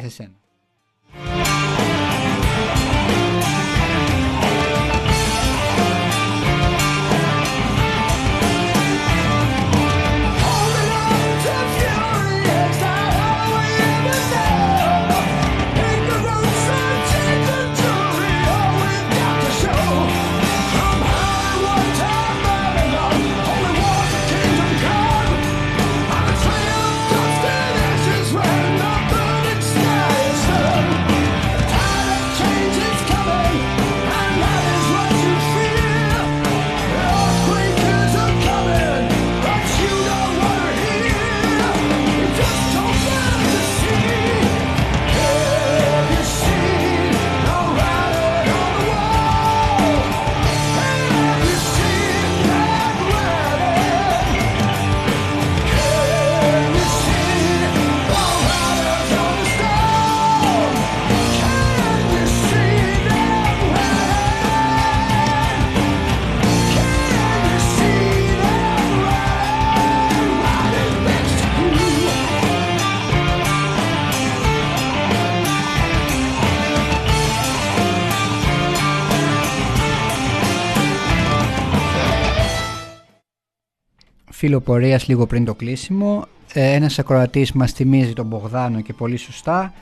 Φίλο πορείας λίγο πριν το κλείσιμο. Ε, ένας ακροατής μας θυμίζει τον Μπογδάνο και πολύ σωστά.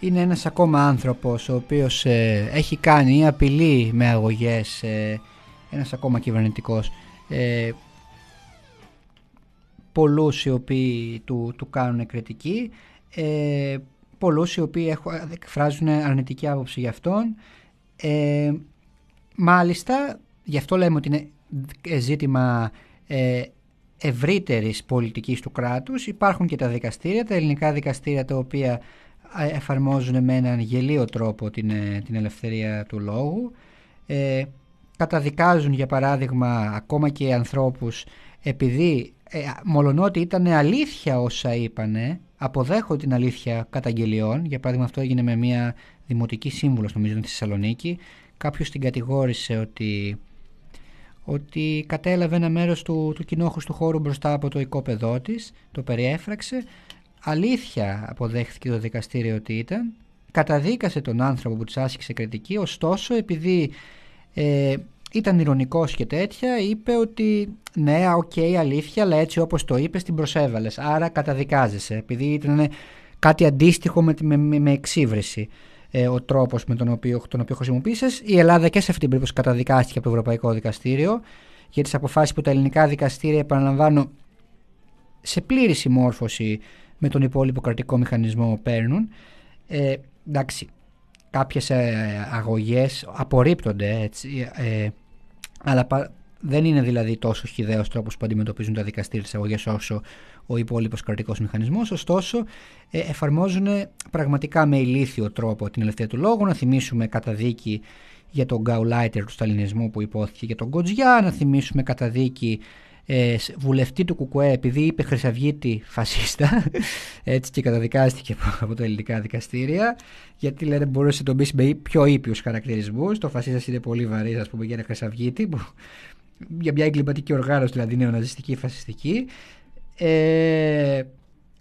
Είναι ένας ακόμα άνθρωπος ο οποίος ε, έχει κάνει απειλή με αγωγές, ε, ένας ακόμα κυβερνητικός. Ε, πολλούς οι οποίοι του, του κάνουν κριτική, ε, πολλούς οι οποίοι έχουν, εκφράζουν αρνητική άποψη για αυτόν. Ε, μάλιστα, γι' αυτό λέμε ότι είναι ζήτημα ε, ευρύτερης πολιτικής του κράτους. Υπάρχουν και τα δικαστήρια, τα ελληνικά δικαστήρια τα οποία εφαρμόζουν με έναν γελίο τρόπο την, ε, την ελευθερία του λόγου. Ε, καταδικάζουν για παράδειγμα ακόμα και ανθρώπους επειδή ε, μολονότι ήταν αλήθεια όσα είπανε, αποδέχω την αλήθεια καταγγελιών. Για παράδειγμα, αυτό έγινε με μια δημοτική σύμβουλος, νομίζω, στη Θεσσαλονίκη. Κάποιος την κατηγόρησε ότι, ότι κατέλαβε ένα μέρος του, του του χώρου μπροστά από το οικόπεδό της, το περιέφραξε. Αλήθεια αποδέχθηκε το δικαστήριο ότι ήταν. Καταδίκασε τον άνθρωπο που της άσκησε κριτική, ωστόσο επειδή ε, ήταν ειρωνικός και τέτοια, είπε ότι ναι, OK, okay, αλήθεια, αλλά έτσι όπως το είπες, την προσέβαλες. Άρα καταδικάζεσαι, επειδή ήταν κάτι αντίστοιχο με, με, με, με εξύβρεση ε, ο τρόπος με τον οποίο, τον οποίο χρησιμοποίησες. Η Ελλάδα και σε αυτή την περίπτωση καταδικάστηκε από το Ευρωπαϊκό Δικαστήριο για τις αποφάσεις που τα ελληνικά δικαστήρια, επαναλαμβάνω, σε πλήρη συμμόρφωση με τον υπόλοιπο κρατικό μηχανισμό παίρνουν. Ε, εντάξει, κάποιες ε, αγωγές απορρίπτονται έτσι, ε, αλλά δεν είναι δηλαδή τόσο χιδαίος τρόπος που αντιμετωπίζουν τα δικαστήρια της αγωγές όσο ο υπόλοιπος κρατικός μηχανισμός. Ωστόσο, ε, εφαρμόζουν πραγματικά με ηλίθιο τρόπο την ελευθερία του λόγου. Να θυμίσουμε καταδίκη για τον γκαουλάιτερ του σταλινισμού που υπόθηκε για τον Κοτζιά, να θυμίσουμε καταδίκη ε, βουλευτή του Κουκουέ επειδή είπε Χρυσαυγίτη φασίστα έτσι και καταδικάστηκε από τα ελληνικά δικαστήρια γιατί λένε μπορούσε να τον πει με πιο ήπιους χαρακτηρισμούς το φασίστας είναι πολύ βαρύς ας πούμε για ένα Χρυσαυγίτη που, για μια εγκληματική οργάνωση δηλαδή νεοναζιστική φασιστική ε,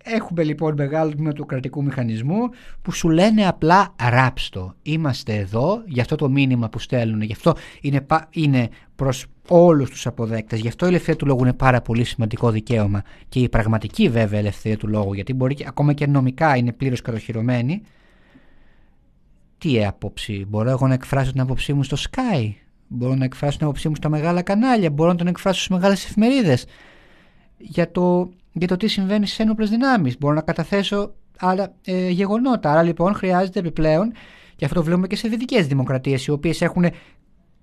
Έχουμε λοιπόν μεγάλο τμήμα του κρατικού μηχανισμού που σου λένε απλά ράψτο. Είμαστε εδώ για αυτό το μήνυμα που στέλνουν. Γι' αυτό είναι, είναι προς όλους τους αποδέκτες. Γι' αυτό η ελευθερία του λόγου είναι πάρα πολύ σημαντικό δικαίωμα. Και η πραγματική βέβαια ελευθερία του λόγου, γιατί μπορεί και, ακόμα και νομικά είναι πλήρως κατοχυρωμένη. Τι άποψη, μπορώ εγώ να εκφράσω την άποψή μου στο Sky, μπορώ να εκφράσω την άποψή μου στα μεγάλα κανάλια, μπορώ να τον εκφράσω στις μεγάλες εφημερίδες. Για το για το τι συμβαίνει στις ένοπλες δυνάμεις. Μπορώ να καταθέσω άλλα ε, γεγονότα. Άρα λοιπόν χρειάζεται επιπλέον, και αυτό το βλέπουμε και σε δυτικές δημοκρατίες, οι οποίες έχουν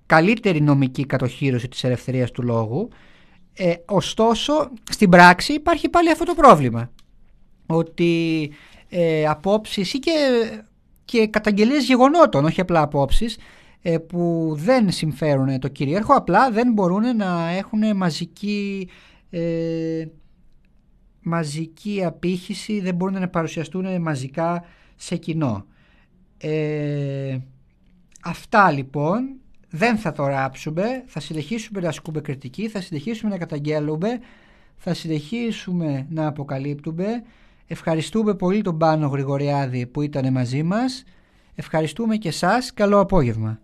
καλύτερη νομική κατοχήρωση της ελευθερίας του λόγου. Ε, ωστόσο, στην πράξη υπάρχει πάλι αυτό το πρόβλημα. Ότι ε, απόψεις ή και, και καταγγελίες γεγονότων, όχι απλά απόψεις, ε, που δεν συμφέρουν το κυρίαρχο, απλά δεν μπορούν να έχουν μαζική ε, μαζική απήχηση, δεν μπορούν να παρουσιαστούν μαζικά σε κοινό. Ε, αυτά λοιπόν δεν θα το ράψουμε, θα συνεχίσουμε να ασκούμε κριτική, θα συνεχίσουμε να καταγγέλουμε, θα συνεχίσουμε να αποκαλύπτουμε. Ευχαριστούμε πολύ τον Πάνο Γρηγοριάδη που ήταν μαζί μας. Ευχαριστούμε και σας. Καλό απόγευμα.